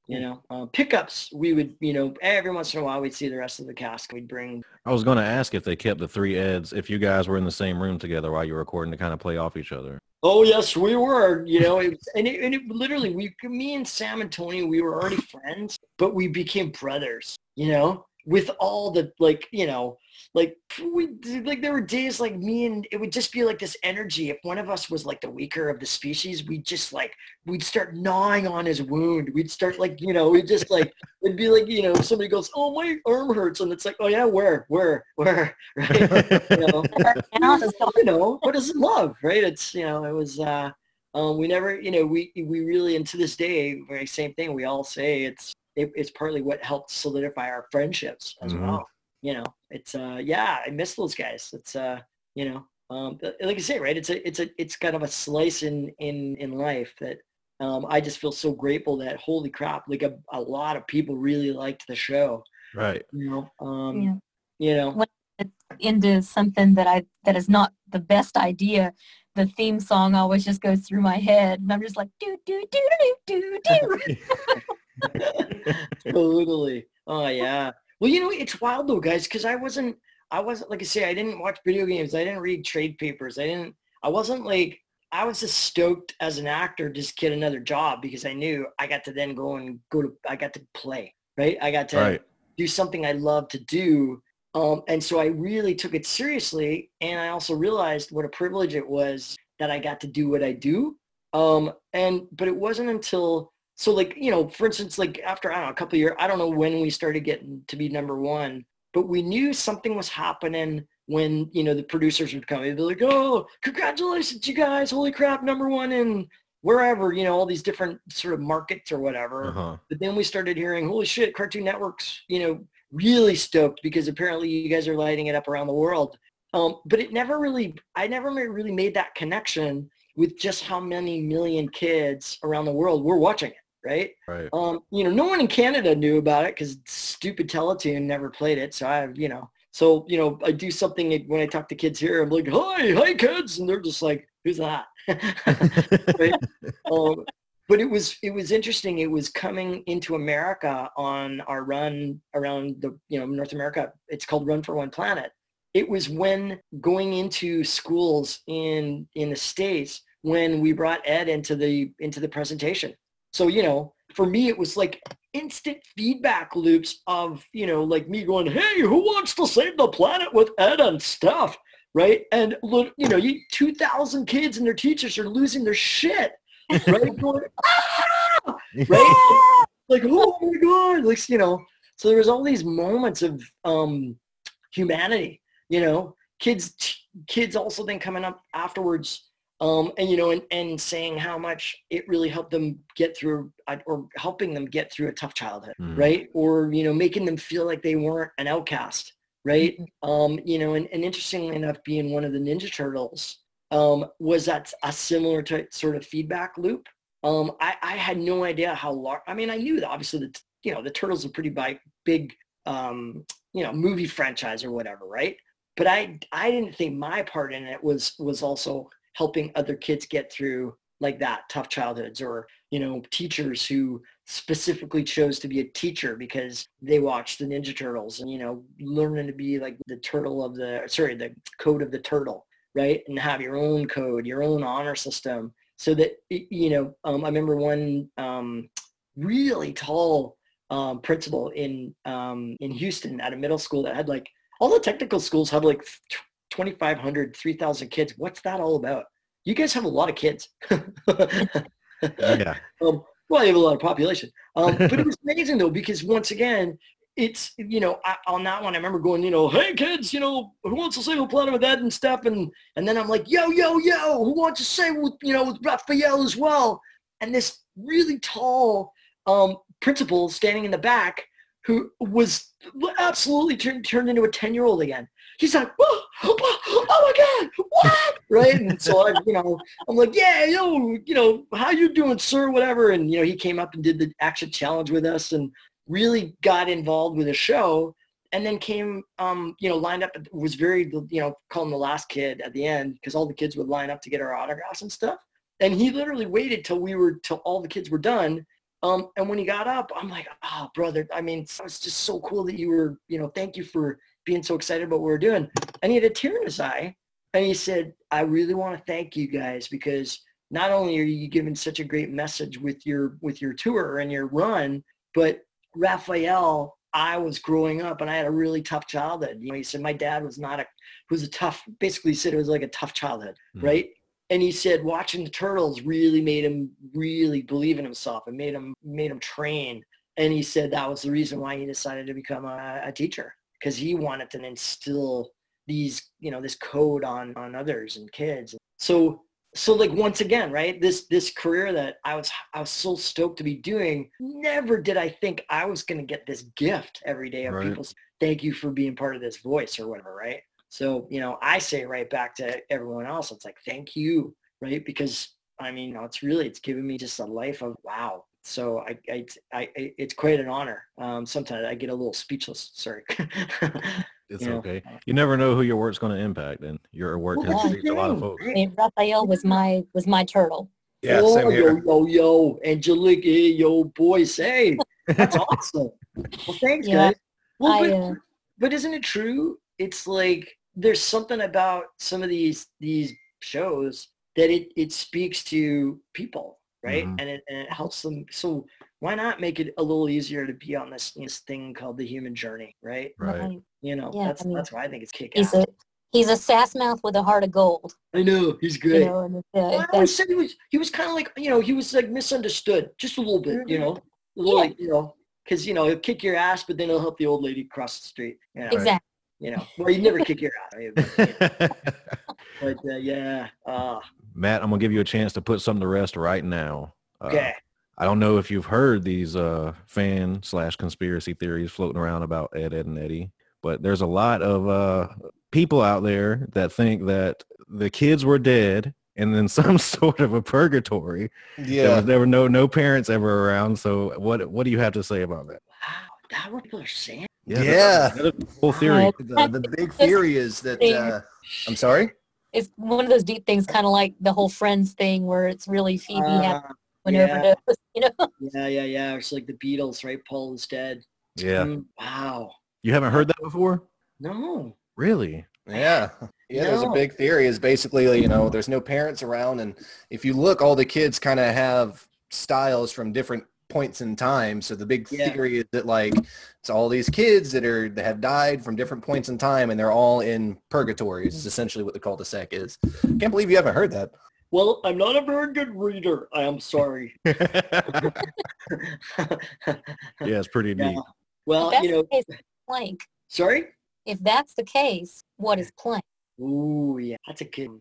Speaker 1: You know, uh, pickups, we would, you know, every once in a while we'd see the rest of the cast. We'd bring
Speaker 2: I was going to ask if they kept the three eds, if you guys were in the same room together while you were recording to kind of play off each other.
Speaker 1: Oh yes, we were. You know, it was, and it, and it literally, we, me and Sam and Tony, we were already friends, but we became brothers. You know, with all the like, you know, like we like there were days like me and it would just be like this energy. If one of us was like the weaker of the species, we'd just like we'd start gnawing on his wound. We'd start like you know, we'd just like (laughs) it'd be like you know, somebody goes, "Oh, my arm hurts," and it's like, "Oh yeah, where, where, where?" (laughs) Right? you know, (laughs) you know, what is love, right? It's, you know, it was, uh, um, we never, you know, we, we really, and to this day, very same thing, we all say it's, it, it's partly what helped solidify our friendships as
Speaker 2: Mhm.
Speaker 1: well. You know, it's, uh, yeah, I miss those guys. It's, uh, you know, um, like I say, right. It's a, it's a, it's kind of a slice in, in, in life that, um, I just feel so grateful that holy crap, like a, a lot of people really liked the show,
Speaker 2: Right.
Speaker 1: you know, um,
Speaker 4: Yeah.
Speaker 1: you know,
Speaker 4: into something that I that is not the best idea. The theme song always just goes through my head, and I'm just like do do do do do do. (laughs) (laughs)
Speaker 1: totally. Oh yeah. Well, you know, it's wild though, guys, because I wasn't, I wasn't like I say, I didn't watch video games. I didn't read trade papers. I didn't. I wasn't like. I was just stoked as an actor just get another job because I knew I got to then go and go to. I got to play, right? I got to
Speaker 2: Right.
Speaker 1: do something I love to do. Um, and so I really took it seriously. And I also realized what a privilege it was that I got to do what I do. Um, and, but it wasn't until, so like, you know, for instance, like after, I don't know, a couple of years, I don't know when we started getting to be number one, but we knew something was happening when, you know, the producers would come. They'd be like, oh, congratulations, you guys. Holy crap, number one in wherever, you know, all these different sort of markets or whatever.
Speaker 2: Uh-huh.
Speaker 1: But then we started hearing, holy shit, Cartoon Network's, you know, really stoked because apparently you guys are lighting it up around the world. Um, but it never really, I never really made that connection with just how many million kids around the world were watching it, right?
Speaker 2: Right.
Speaker 1: Um, you know, no one in Canada knew about it because stupid Teletoon never played it. So I, you know, so, you know, I do something when I talk to kids here, I'm like, hi, hi kids. And they're just like, who's that? (laughs) right? (laughs) um, but it was it was interesting. It was coming into America on our run around the you know North America. It's called Run for One Planet. It was when going into schools in in the states when we brought Ed into the into the presentation. So you know, for me, it was like instant feedback loops of you know like me going, hey, who wants to save the planet with Ed and stuff, right? And look, you know, you 2,000 kids and their teachers are losing their shit (laughs) right? Going, "Ah!" right? like, oh my God. Like, you know, so there was all these moments of um, humanity, you know, kids, kids also then coming up afterwards um, and, you know, and, and saying how much it really helped them get through uh, or helping them get through a tough childhood,
Speaker 2: Mhm.
Speaker 1: right? Or, you know, making them feel like they weren't an outcast, right? Um, you know, and, and interestingly enough, being one of the Ninja Turtles, um, was that a similar to sort of feedback loop. Um, I, I had no idea how large. I mean, I knew that obviously the you know the Turtles are pretty big, big um, you know movie franchise or whatever, right? But I I didn't think my part in it was was also helping other kids get through like that tough childhoods or you know teachers who specifically chose to be a teacher because they watched the Ninja Turtles and you know learning to be like the turtle of the sorry the code of the turtle right? And have your own code, your own honor system so that, you know, um, I remember one um, really tall um, principal in, um, in Houston at a middle school that had like, all the technical schools have like 2,500, 3,000 kids. What's that all about? You guys have a lot of kids.
Speaker 2: Yeah. (laughs)
Speaker 1: Um, well, you have a lot of population. Um, but it was (laughs) amazing though, because once again, it's, you know, I, on that one, I remember going, you know, hey kids, you know, who wants to sing a planet with Ed and stuff? And, and then I'm like, yo, yo, yo, who wants to sing with, you know, with Raphael as well? And this really tall um, principal standing in the back who was absolutely turned, turned into a 10 year old again. He's like, oh, (gasps) oh my God, what? (laughs) Right? And so I, you know, I'm like, yeah, yo, you know, how you doing, sir? Whatever. And, you know, he came up and did the action challenge with us and really got involved with the show and then came, um, you know, lined up, was very, you know, calling the last kid at the end because all the kids would line up to get our autographs and stuff. And he literally waited till we were, till all the kids were done. Um, and when he got up, I'm like, oh, brother, I mean, it's just so cool that you were, you know, thank you for being so excited about what we're doing. And he had a tear in his eye. And he said, I really want to thank you guys because not only are you giving such a great message with your with your tour and your run, but Raphael, I was growing up and I had a really tough childhood. You know, he said my dad was not a was a tough basically said it was like a tough childhood,
Speaker 2: Mhm.
Speaker 1: right? And he said watching the turtles really made him really believe in himself and made him made him train. And he said that was the reason why he decided to become a, a teacher because he wanted to instill these, you know, this code on on others and kids. So so like once again, right? This this career that I was I was so stoked to be doing. Never did I think I was going to get this gift every day of
Speaker 2: Right.
Speaker 1: people. Thank you for being part of this voice or whatever, right? So you know, I say right back to everyone else. It's like thank you, right? Because I mean, you know, it's really it's given me just a life of wow. So I, I, I, I it's quite an honor. Um, sometimes I get a little speechless. Sorry. (laughs)
Speaker 2: It's
Speaker 1: You know.
Speaker 2: okay. You never know who your work's going to impact, and your work
Speaker 1: Well,
Speaker 2: has reached a lot of folks.
Speaker 4: I mean, Raphael was my was my turtle.
Speaker 5: Yeah,
Speaker 1: oh,
Speaker 5: same here.
Speaker 1: Yo, yo, yo, Angelique, hey, yo, boys, hey, that's (laughs) awesome. Well, thanks,
Speaker 4: Yeah,
Speaker 1: guys. Well,
Speaker 4: I,
Speaker 1: but,
Speaker 4: uh,
Speaker 1: but isn't it true? It's like there's something about some of these these shows that it it speaks to people, right?
Speaker 2: Mhm.
Speaker 1: And it and it helps them. So why not make it a little easier to be on this this thing called the human journey, right?
Speaker 2: Right.
Speaker 4: right.
Speaker 1: You know,
Speaker 4: Yeah,
Speaker 1: that's
Speaker 4: I mean,
Speaker 1: that's why I think it's kick
Speaker 4: He's a he's a sass mouth with a heart of gold.
Speaker 1: I know he's
Speaker 4: You
Speaker 1: good.
Speaker 4: know, and it's,
Speaker 1: Well,
Speaker 4: uh,
Speaker 1: I always said he was he was kind of like you know he was like misunderstood just a little bit you
Speaker 4: Mhm.
Speaker 1: know a little
Speaker 4: Yeah.
Speaker 1: like you know because you know he'll kick your ass but then he'll help the old lady cross the street you know,
Speaker 4: exactly.
Speaker 1: You know well you'd never kick your ass right? but, but uh, yeah uh,
Speaker 2: Matt, I'm gonna give you a chance to put something to rest right now. Uh,
Speaker 1: okay
Speaker 2: I don't know if you've heard these uh, fan slash conspiracy theories floating around about Ed, Edd, and Eddy, but there's a lot of uh, people out there that think that the kids were dead and then (laughs) some sort of a purgatory. There,
Speaker 5: Yeah.
Speaker 2: was, there were no no parents ever around. So what what do you have to say about that?
Speaker 1: wow that what people are saying
Speaker 5: Yeah.
Speaker 2: that is the whole theory.
Speaker 4: Uh,
Speaker 5: The, the big theory is that, uh, I'm sorry?
Speaker 4: It's one of those deep things, kind of like the whole Friends thing, where it's really Phoebe
Speaker 1: Uh,
Speaker 4: an
Speaker 1: yeah.
Speaker 4: overdose. (laughs) You know,
Speaker 1: yeah yeah yeah it's like the Beatles right Paul is dead
Speaker 2: Yeah.
Speaker 1: Mm, wow
Speaker 2: You haven't heard that before?
Speaker 1: no
Speaker 2: Really?
Speaker 5: Yeah. Yeah, there's a big theory is basically, you know, there's no parents around. And if you look, all the kids kind of have styles from different points in time. So the big
Speaker 1: Yeah.
Speaker 5: theory is that like it's all these kids that are that have died from different points in time and they're all in purgatories is essentially what the cul-de-sac is. Can't believe you haven't heard that.
Speaker 1: well I'm not a very good reader I am sorry (laughs) (laughs)
Speaker 2: yeah, it's pretty
Speaker 1: Yeah.
Speaker 2: neat.
Speaker 1: well
Speaker 4: if that's
Speaker 1: you know
Speaker 4: the case, plank.
Speaker 1: sorry
Speaker 4: If that's the case, what is plank?
Speaker 1: Ooh, yeah, that's a good.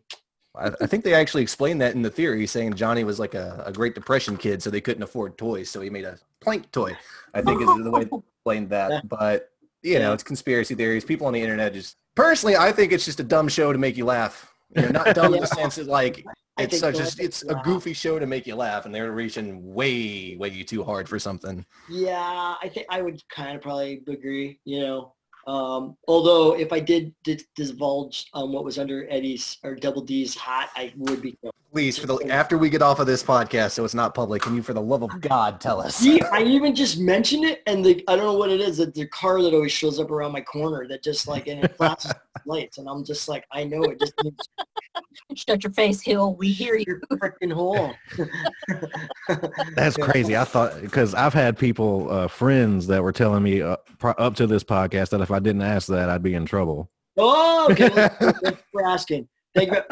Speaker 5: I, I think they actually explained that in the theory, saying Johnny was like a, a Great Depression kid, so they couldn't afford toys, so he made a plank toy. I think is the way they (laughs) explained that. But you know, it's conspiracy theories. People on the internet just personally, I think it's just a dumb show to make you laugh. You know, not (laughs) dumb in the sense that like it's such a it's a goofy show to make you laugh, and they're reaching way way too hard for something.
Speaker 1: Yeah, I think I would kind of probably agree. You know, um, although if I did, did divulge um, what was under Eddy's or Double D's hat, I would be.
Speaker 5: Please, for the after we get off of this podcast, so it's not public, can you, for the love of God, tell us?
Speaker 1: See, I even just mentioned it, and the I don't know what it is. That the car that always shows up around my corner that just like and it flashes (laughs) lights, and I'm just like, I know it just needs (laughs)
Speaker 4: Shut your face, Hill. We hear you.
Speaker 1: freaking hole. (laughs)
Speaker 2: That's crazy. I thought because I've had people, uh, friends that were telling me uh, pro- up to this podcast that if I didn't ask that, I'd be in trouble.
Speaker 1: Oh, okay. well, Thanks for asking. Thank you.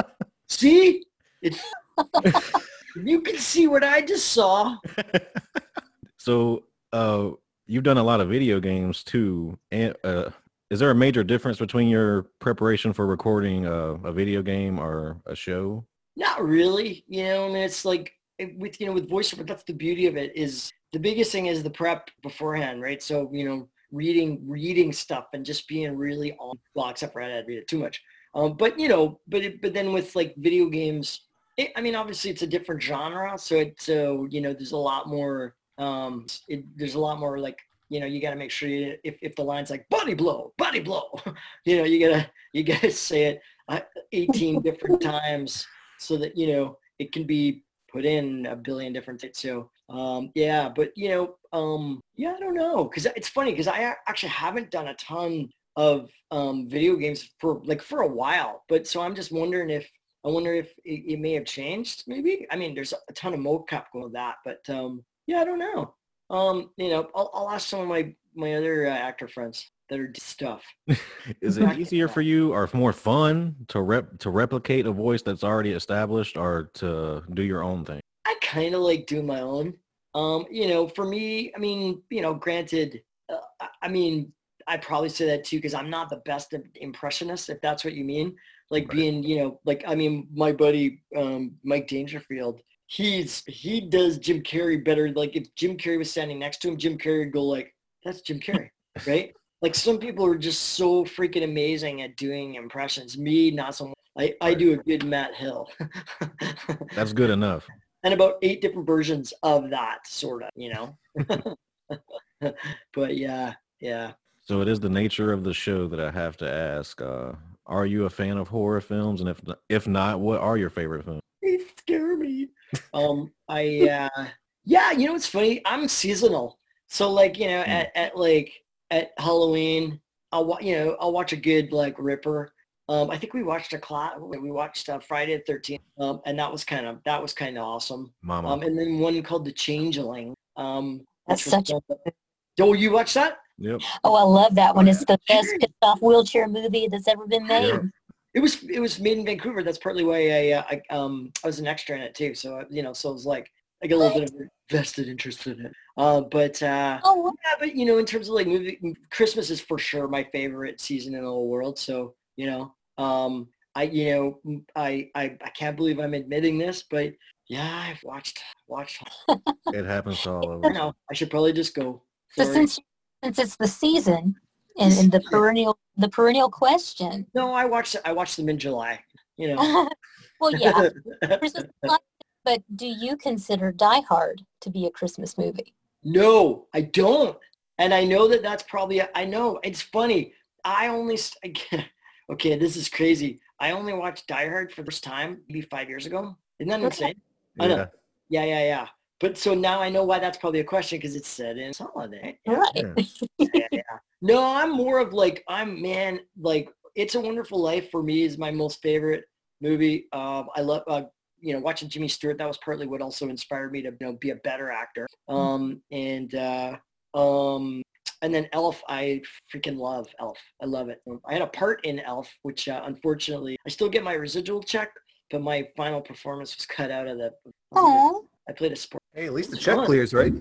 Speaker 1: See, it's you can see what I just saw. (laughs)
Speaker 2: So uh, you've done a lot of video games too. And uh, is there a major difference between your preparation for recording a, a video game or a show?
Speaker 1: Not really. You know, I mean, it's like with you know with voiceover. That's the beauty of it. Is the biggest thing is the prep beforehand, right? So you know, reading reading stuff and just being really on. Well, except for I had to read it too much. Um, but you know, but it, but then with like video games, it, I mean, obviously it's a different genre, so it so you know there's a lot more. Um, it, there's a lot more like you know you got to make sure you if if the line's like body blow, body blow, (laughs) you know you gotta you gotta say it uh, 18 different times so that you know it can be put in a billion different things. So um, yeah, but you know, um, yeah, I don't know, because it's funny because I actually haven't done a ton of um, video games for like for a while, but so I'm just wondering if I wonder if it, it may have changed. Maybe I mean, there's a ton of mocap going with that, but um, yeah, I don't know. Um, you know, I'll, I'll ask some of my my other uh, actor friends that are stuff. (laughs)
Speaker 2: Is it easier for you or more fun to rep to replicate a voice that's already established or to do your own thing?
Speaker 1: I kind of like doing my own. Um, you know, for me, I mean, you know, granted, uh, I mean, I probably say that too because I'm not the best impressionist, if that's what you mean. Like right. being, you know, like I mean, my buddy um, Mike Dangerfield, he's he does Jim Carrey better. Like if Jim Carrey was standing next to him, Jim Carrey would go like, "That's Jim Carrey," (laughs) right? Like some people are just so freaking amazing at doing impressions. Me, not so. Much. I I do a good Matt Hill. (laughs)
Speaker 2: That's good enough.
Speaker 1: And about eight different versions of that, sort of, you know. (laughs) but yeah, yeah.
Speaker 2: So it is the nature of the show that I have to ask. Uh, are you a fan of horror films? And if if not, what are your favorite films? (laughs)
Speaker 1: They scare me. um, I uh, yeah, you know what's funny? I'm seasonal. So like you know, mm. at, at like at Halloween, I'll you know I'll watch a good like Ripper. Um, I think we watched a class. We watched uh, Friday the Thirteenth, um, and that was kind of that was kind of awesome.
Speaker 2: Mama.
Speaker 1: Um, and then one called The Changeling. Um,
Speaker 4: That's such. A-
Speaker 1: oh, you watch that?
Speaker 2: Yep.
Speaker 4: Oh, I love that one. It's the (laughs) best pissed off wheelchair movie that's ever been made. Yeah.
Speaker 1: It was it was made in Vancouver. That's partly why I, uh, I um I was an extra in it too. So you know, so it was like I get a little bit of vested interest in it. Uh, but uh, oh, yeah, but you know, in terms of like movie, Christmas is for sure my favorite season in the whole world. So you know, um, I you know, I, I I can't believe I'm admitting this, but yeah, I've watched watched. (laughs)
Speaker 2: it happens to all of us.
Speaker 1: No, I should probably just go.
Speaker 4: Sorry. since since it's the season and, and the (laughs) perennial the perennial question.
Speaker 1: No, I watched I watched them in July. You know. (laughs)
Speaker 4: well, yeah. (laughs) but do you consider Die Hard to be a Christmas movie?
Speaker 1: No, I don't. And I know that that's probably I know it's funny. I only. Okay, this is crazy. I only watched Die Hard for the first time maybe five years ago. Isn't that insane?
Speaker 2: Yeah. I know.
Speaker 1: Yeah, yeah, yeah. But so now I know why that's probably a question because it's set in holiday.
Speaker 4: Yeah. Right.
Speaker 1: yeah, yeah. No, I'm more of like I'm man like It's a Wonderful Life for me is my most favorite movie. Um, I love uh, you know watching Jimmy Stewart. That was partly what also inspired me to you know be a better actor. Mm. Um, and uh, um, and then Elf, I freaking love Elf. I love it. I had a part in Elf, which uh, unfortunately I still get my residual check, but my final performance was cut out of the.
Speaker 4: Oh.
Speaker 1: I played a sport.
Speaker 5: Hey, at least the check clears, right?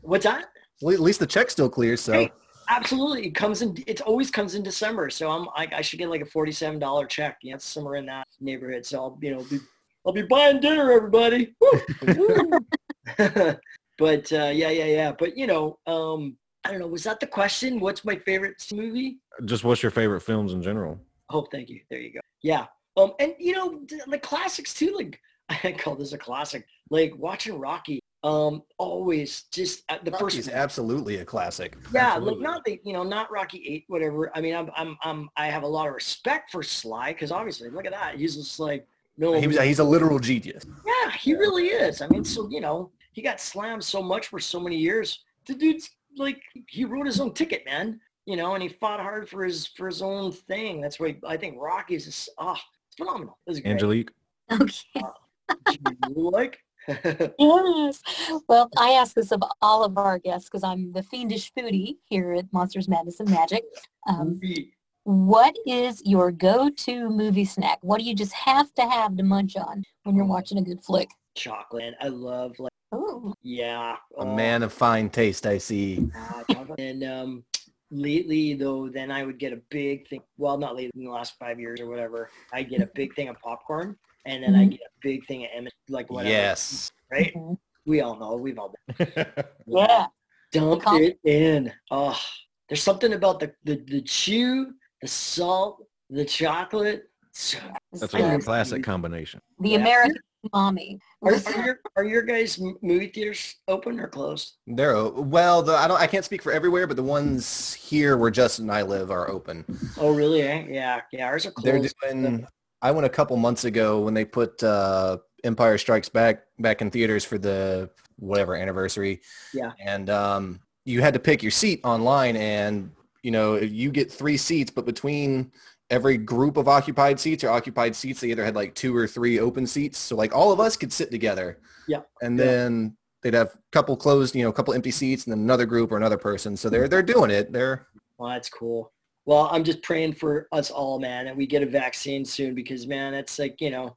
Speaker 1: What's that?
Speaker 5: Well, at least the check still clears. So. Hey,
Speaker 1: absolutely, it comes in. It always comes in December, so I'm. I, I should get like a forty-seven dollar check. Yeah, it's somewhere in that neighborhood. So I'll, you know, be, I'll be buying dinner, everybody. (laughs) (laughs) but uh, yeah, yeah, yeah. But you know, um, I don't know. Was that the question? What's my favorite movie?
Speaker 2: Just what's your favorite films in general?
Speaker 1: Oh, thank you. There you go. Yeah. Um, and you know, the classics too. Like (laughs) I call this a classic. Like watching Rocky. Um, always just uh, the
Speaker 5: Rocky
Speaker 1: first
Speaker 5: is absolutely a classic.
Speaker 1: Yeah,
Speaker 5: absolutely.
Speaker 1: like not the you know not Rocky eight whatever. I mean, I'm I'm, I'm I have a lot of respect for Sly because obviously look at that. He's just like no.
Speaker 5: He was, he's a literal genius.
Speaker 1: Yeah, he really is. I mean, so you know he got slammed so much for so many years. The dude's like he wrote his own ticket, man. You know, and he fought hard for his for his own thing. That's why I think Rocky's is ah, oh, it's phenomenal. It
Speaker 2: Angelique.
Speaker 4: Okay.
Speaker 1: Uh, like? (laughs)
Speaker 4: yes. Well, I ask this of all of our guests because I'm the fiendish foodie here at Monsters Madness and Magic. Um, what is your go-to movie snack? What do you just have to have to munch on when you're watching a good flick?
Speaker 1: Chocolate. I love like
Speaker 4: Oh.
Speaker 1: Yeah.
Speaker 5: A oh. man of fine taste, I see.
Speaker 1: and um, lately, though, then I would get a big thing. Well, not lately, in the last five years or whatever. I get a big thing of popcorn, and then mm-hmm. I get a big thing of M, like whatever.
Speaker 5: Yes.
Speaker 1: Right. Mm-hmm. We all know. We've all
Speaker 4: been. (laughs) yeah.
Speaker 1: Dump it in. Oh, there's something about the, the the chew, the salt, the chocolate.
Speaker 2: That's a classic combination.
Speaker 4: the
Speaker 1: Yeah.
Speaker 4: American mommy.
Speaker 1: are, are your are your guys' movie theaters open or closed?
Speaker 5: They're well. The, I don't. I can't speak for everywhere, but the ones here where Justin and I live are open.
Speaker 1: Oh, really? Eh? Yeah, yeah. Ours are closed.
Speaker 5: They're
Speaker 1: closed.
Speaker 5: doing. I went a couple months ago when they put uh, Empire Strikes Back back in theaters for the whatever anniversary.
Speaker 1: Yeah.
Speaker 5: And um, you had to pick your seat online, and you know you get three seats, but between every group of occupied seats or occupied seats, they either had like two or three open seats. So like all of us could sit together.
Speaker 1: Yeah.
Speaker 5: And
Speaker 1: Yeah.
Speaker 5: then they'd have a couple closed, you know, a couple empty seats, and then another group or another person. So they're they're doing it. They're
Speaker 1: Well, that's cool. Well, I'm just praying for us all, man, and we get a vaccine soon because, man, it's like you know,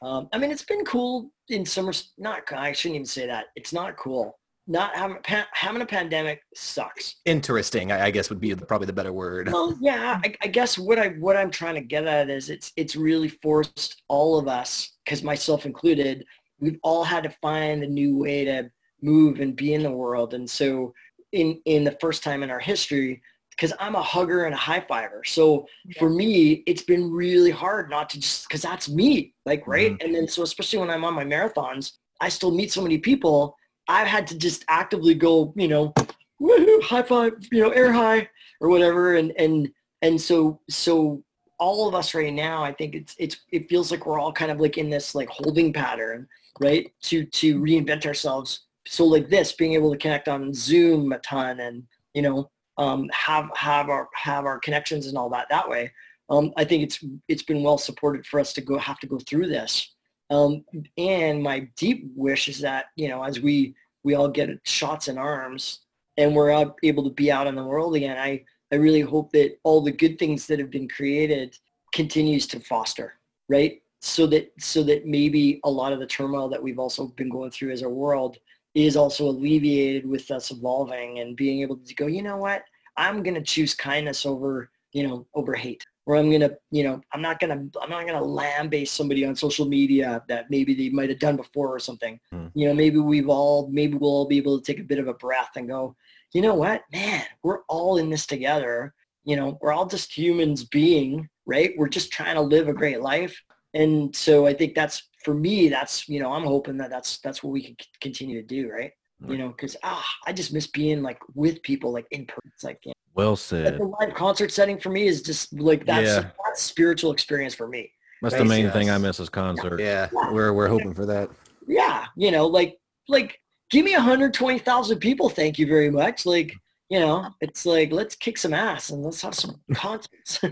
Speaker 1: um, I mean, it's been cool in summer. Not, I shouldn't even say that. It's not cool. Not having pa- having a pandemic sucks.
Speaker 5: interesting. I, I guess would be the, probably the better word.
Speaker 1: Well, yeah, I, I guess what I what I'm trying to get at is it's it's really forced all of us, because myself included, we've all had to find a new way to move and be in the world. And so, in in the first time in our history, because I'm a hugger and a high fiver, so for me, it's been really hard not to just because that's me, like right. Mm-hmm. And then so especially when I'm on my marathons, I still meet so many people. I've had to just actively go, you know, woohoo, high five, you know, air high or whatever. And, and, and so, so all of us right now, I think it's, it's, it feels like we're all kind of like in this like holding pattern, right? To, to reinvent ourselves. So like this, being able to connect on Zoom a ton and, you know, um, have, have our, have our connections and all that that way. Um, I think it's, it's been well supported for us to go, have to go through this. Um, and my deep wish is that, you know, as we, we all get shots in arms and we're out, able to be out in the world again, I, I really hope that all the good things that have been created continues to foster, right? So that, so that maybe a lot of the turmoil that we've also been going through as a world is also alleviated with us evolving and being able to go, you know what, I'm going to choose kindness over, you know, over hate or I'm gonna, you know, I'm not gonna, I'm not gonna lambaste somebody on social media that maybe they might have done before or something.
Speaker 2: Hmm.
Speaker 1: You know, maybe we've all, maybe we'll all be able to take a bit of a breath and go, you know what, man, we're all in this together. You know, we're all just humans being, right? We're just trying to live a great life. And so I think that's for me, that's, you know, I'm hoping that that's, that's what we can continue to do, right? You know, cause ah, I just miss being like with people, like in person. It's like, you know,
Speaker 2: Well
Speaker 1: like
Speaker 2: said.
Speaker 1: the live concert setting for me is just like that's
Speaker 2: Yeah.
Speaker 1: that's spiritual experience for me.
Speaker 2: That's the main
Speaker 5: yes.
Speaker 2: thing I miss is concerts.
Speaker 5: Yeah, we're we're hoping for that.
Speaker 1: Yeah, you know, like like give me 120,000 people, thank you very much. Like, you know, it's like let's kick some ass and let's have some concerts. (laughs)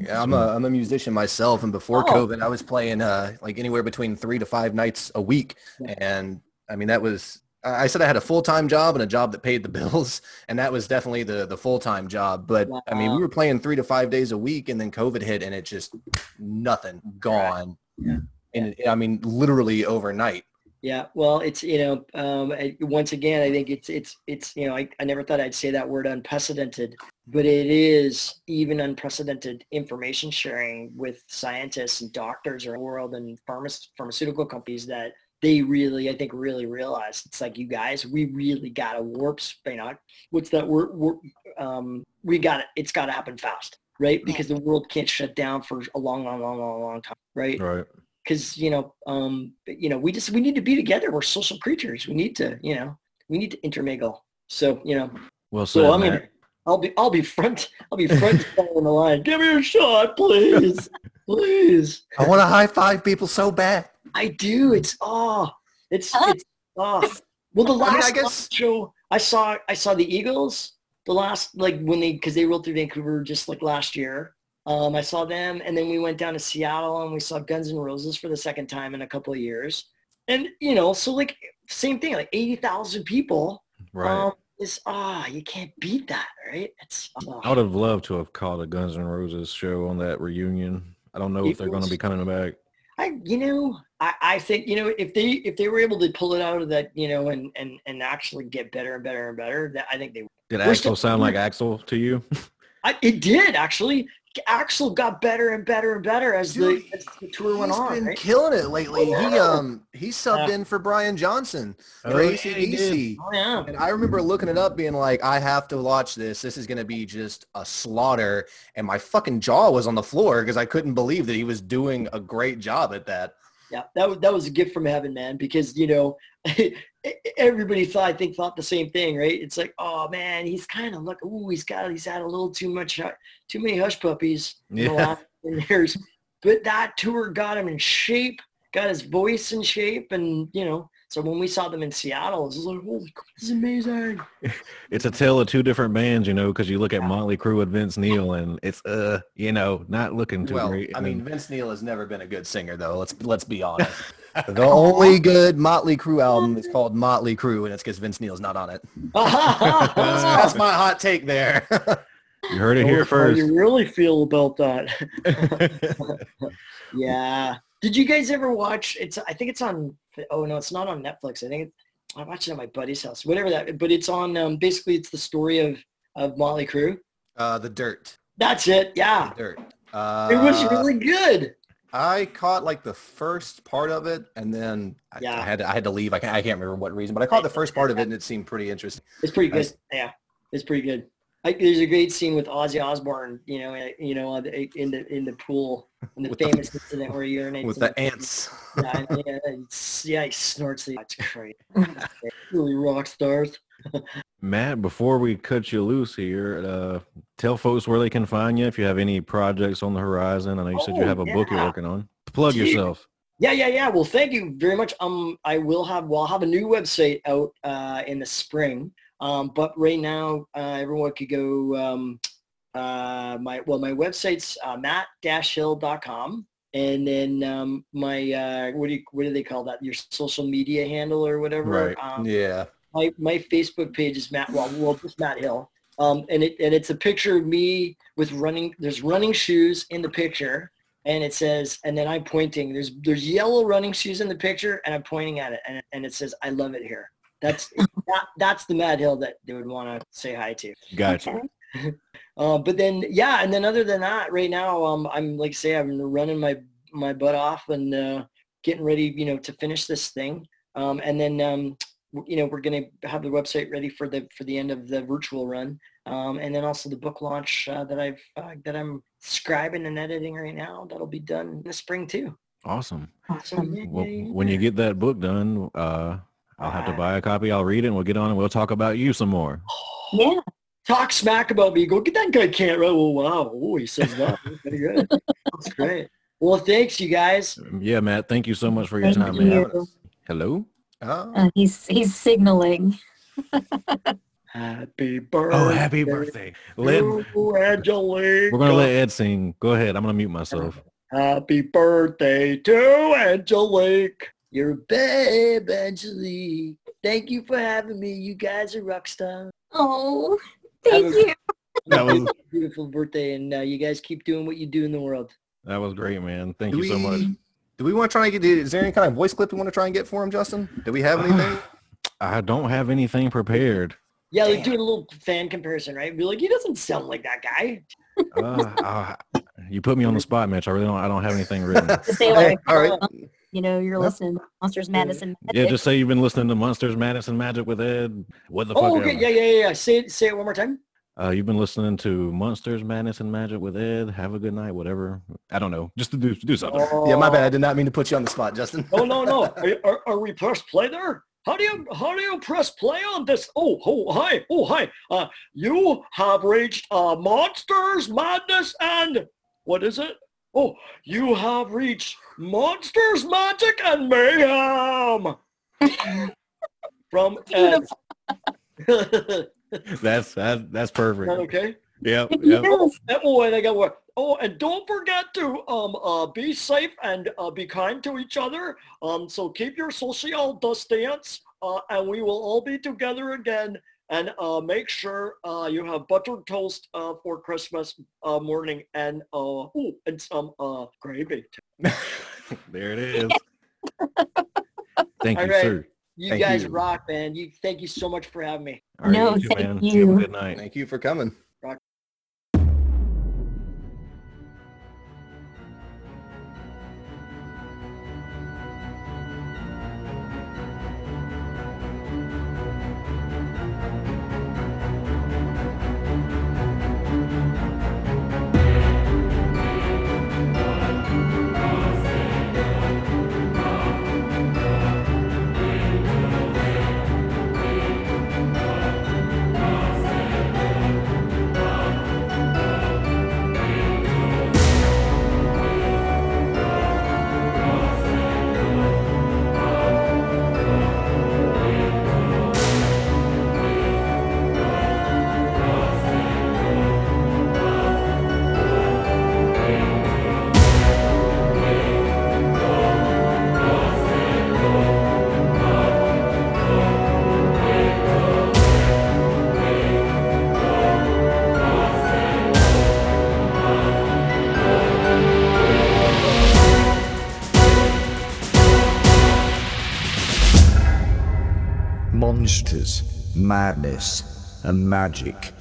Speaker 5: Yeah, I'm a I'm a musician myself, and before
Speaker 1: Oh.
Speaker 5: COVID, I was playing uh like anywhere between three to five nights a week, and I mean that was I said I had a full time job and a job that paid the (laughs) bills, and that was definitely the the full time job. But I mean, we were playing three to five days a week, and then COVID hit, and it just nothing gone.
Speaker 1: Yeah.
Speaker 5: And it, I mean, literally overnight.
Speaker 1: Yeah, well, it's you know, um, I, once again, I think it's it's it's you know, I, I never thought I'd say that word unprecedented, but it is even unprecedented information sharing with scientists and doctors around the world and pharma- pharmaceutical companies that they really, I think, really realize it's like you guys, we really got to warp, you know, what's that word? Warp, um, we got it. It's got to happen fast, right? Because the world can't shut down for a long, long, long, long, long time, right?
Speaker 2: Right.
Speaker 1: Because you know um you know we just we need to be together. We're social creatures. We need to you know we need to intermingle. So you know.
Speaker 2: Well said,
Speaker 1: so i mean i'll be i'll be front i'll be front (laughs) on the line. Give me a shot please. Please.
Speaker 5: I want to high five people so bad.
Speaker 1: i do. It's oh it's
Speaker 4: Huh? (laughs)
Speaker 1: it's oh well the
Speaker 5: I mean, I
Speaker 1: last
Speaker 5: guess-
Speaker 1: show i saw i saw the eagles the last like when they because they rolled through vancouver just like last year um, I saw them, and then we went down to Seattle, and we saw Guns N' Roses for the second time in a couple of years. And you know, so like same thing, like eighty thousand people.
Speaker 2: Right.
Speaker 1: Um, is ah, you can't beat that, right? It's ah.
Speaker 2: I would have loved to have caught a Guns N' Roses show on that reunion. I don't know if they're going to be coming back.
Speaker 1: I, you know, I, I think you know if they if they were able to pull it out of that, you know, and and and actually get better and better and better, that I think they.
Speaker 2: Did
Speaker 1: Axl
Speaker 2: sound (laughs) like Axl to you? (laughs)
Speaker 1: I, it did actually. Axl got better and better and better as,
Speaker 5: Dude,
Speaker 1: the, as the tour went
Speaker 5: He's
Speaker 1: on.
Speaker 5: been
Speaker 1: right?
Speaker 5: killing it lately. He um he subbed
Speaker 1: Yeah.
Speaker 5: in for Brian Johnson
Speaker 2: Oh,
Speaker 5: for
Speaker 2: yeah, he did.
Speaker 5: AC/DC.
Speaker 1: Oh yeah.
Speaker 5: And I remember looking it up, being like, I have to watch this. This is gonna be just a slaughter. And my fucking jaw was on the floor because I couldn't believe that he was doing a great job at that.
Speaker 1: Yeah, that was that was a gift from heaven, man. Because you know, (laughs) everybody thought I think thought the same thing, right? It's like, oh man, he's kind of look. Ooh, he's got he's had a little too much, too many hush puppies in the
Speaker 2: Yeah.
Speaker 1: last (laughs) 10 years. But that tour got him in shape, got his voice in shape, and you know. So when we saw them in Seattle, it was like, holy, crap, this is amazing. (laughs)
Speaker 2: It's a tale of two different bands, you know, because you look at Motley Crue with Vince Neil, and it's uh, you know, not looking too
Speaker 5: Well,
Speaker 2: great.
Speaker 5: I mean, Vince Neil has never been a good singer, though. Let's let's be honest. (laughs) the only good Motley Crue album is called Motley Crue, and it's because Vince Neil's not on it. (laughs) That's my hot take there.
Speaker 2: you heard it here first.
Speaker 1: How
Speaker 2: first.
Speaker 1: you really feel about that? yeah. Did you guys ever watch? It's I think it's on. Oh no, it's not on Netflix. I think it, I watched it at my buddy's house. Whatever that. But it's on. Um, basically, it's the story of of Motley Crue.
Speaker 5: uh, the Dirt.
Speaker 1: That's it. Yeah.
Speaker 5: The Dirt. Uh,
Speaker 1: It was really good.
Speaker 5: I caught like the first part of it, and then I,
Speaker 1: Yeah.
Speaker 5: I had to, I had to leave. I can't, I can't remember what reason, but I caught the first part of it, and it seemed pretty interesting.
Speaker 1: It's pretty good.
Speaker 5: Nice.
Speaker 1: Yeah. It's pretty good. Like, there's a great scene with Ozzy Osbourne. You know, uh, you know, uh, in the in the pool, in the
Speaker 5: With the-
Speaker 1: famous incident where he urinates
Speaker 5: With
Speaker 1: in
Speaker 5: the ants.
Speaker 1: Yeah, and- yeah, it's- yeah, he snorts the. That's great. (laughs) really rock stars.
Speaker 2: Matt, before we cut you loose here, uh, tell folks where they can find you if you have any projects on the horizon. I know you said you
Speaker 1: Oh,
Speaker 2: have a book you're working on. Plug
Speaker 1: Gee.
Speaker 2: yourself.
Speaker 1: Yeah, yeah, yeah. Well, thank you very much. Um, I will have well, I'll have a new website out uh, in the spring. Um, but right now, uh, everyone could go. Um, uh, my well, my website's uh, matt-hill.com, and then um, my uh, what do you what do they call that? Your social media handle or whatever.
Speaker 2: Right.
Speaker 1: Um,
Speaker 5: Yeah.
Speaker 1: my my Facebook page is Matt. Well, well, just Matt Hill. Um, and it and it's a picture of me with running. There's running shoes in the picture, and it says, and then I'm pointing. There's there's yellow running shoes in the picture, and I'm pointing at it, and and it says, "I love it here." That's that, that's the Mad Hill that they would want to say hi to.
Speaker 2: Gotcha.
Speaker 4: Okay. (laughs)
Speaker 1: Uh, but then yeah, and then other than that, right now, um, I'm like I say, I'm running my my butt off and uh, getting ready, you know, to finish this thing. Um, and then um, you know, we're gonna have the website ready for the for the end of the virtual run. Um, and then also the book launch uh, that I've uh, that I'm scribing and editing right now. That'll be done in the spring too.
Speaker 2: Awesome.
Speaker 4: Awesome.
Speaker 2: Well, when you get that book done, uh, I'll have to buy a copy. I'll read it and we'll get on and we'll talk about you some more.
Speaker 4: Yeah.
Speaker 1: talk smack about me, go get that guy can't run. Oh wow, oh he says that. That's pretty good. That's great. Well, thanks you guys.
Speaker 2: Yeah, Matt, thank you so much for your
Speaker 4: Thank
Speaker 2: time,
Speaker 4: you.
Speaker 2: Hello?
Speaker 5: Oh.
Speaker 4: Uh, he's he's signaling. (laughs)
Speaker 1: Happy birthday.
Speaker 2: Oh, happy birthday. Let,
Speaker 1: Angelique.
Speaker 2: we're going to let Ed sing. Go ahead. I'm going to mute myself.
Speaker 1: Happy birthday to Angelique. Your babe, Angelique. Thank you for having me. You guys are rock stars.
Speaker 4: Oh, thank
Speaker 1: Have a-
Speaker 4: you.
Speaker 2: That was (laughs)
Speaker 1: Beautiful birthday, and uh, you guys keep doing what you do in the world.
Speaker 2: that was great, man. Thank
Speaker 5: Do
Speaker 2: you so much.
Speaker 5: Do we want to try and get? Is there any kind of voice clip we want to try and get for him, Justin? Do we have anything? (sighs)
Speaker 2: I don't have anything prepared.
Speaker 1: Yeah, like doing a little fan comparison, right? Be like, he doesn't sound like that guy.
Speaker 2: Uh, (laughs) uh, you put me on the spot, Mitch. I really don't. I don't have anything written.
Speaker 4: To say
Speaker 5: Okay,
Speaker 4: like,
Speaker 5: all right.
Speaker 4: You know, you're listening to Monsters Madison.
Speaker 2: Yeah, just say you've been listening to Monsters, Madison Magic with Ed. What the fuck?
Speaker 1: Oh,
Speaker 2: ever.
Speaker 1: okay. Yeah, yeah, yeah, yeah. Say it, say it one more time.
Speaker 2: Uh, you've been listening to Monsters, Madness, and Magic with Ed. Have a good night, whatever. I don't know. Just to do do something.
Speaker 5: Yeah, my bad. I did not mean to put you on the spot, Justin.
Speaker 1: Oh no no! (laughs) Are, are, are we press play there? How do you how do you press play on this? Oh oh hi oh hi! Uh, you have reached uh monsters madness and what is it? Oh, you have reached monsters magic and mayhem from (laughs) Ed. (laughs)
Speaker 2: That's that, that's perfect.
Speaker 1: that okay?
Speaker 2: Yep. (laughs) Yep.
Speaker 4: Yes.
Speaker 1: And- Oh, and got one. Oh, and don't forget to um uh be safe and uh, be kind to each other. Um, so keep your social distance. Uh, and we will all be together again. And uh, make sure uh, you have buttered toast uh, for Christmas uh, morning and uh, ooh, and some uh, gravy. (laughs)
Speaker 2: there it is. Thank
Speaker 1: All
Speaker 2: you,
Speaker 1: right.
Speaker 2: sir.
Speaker 1: You
Speaker 5: Thank
Speaker 1: guys
Speaker 5: you.
Speaker 1: rock, man. You thank you so much for having me.
Speaker 2: All right,
Speaker 4: No,
Speaker 2: you
Speaker 4: thank
Speaker 2: man. You have a
Speaker 4: you.
Speaker 2: good night.
Speaker 5: Thank you for coming.
Speaker 3: Madness, and magic.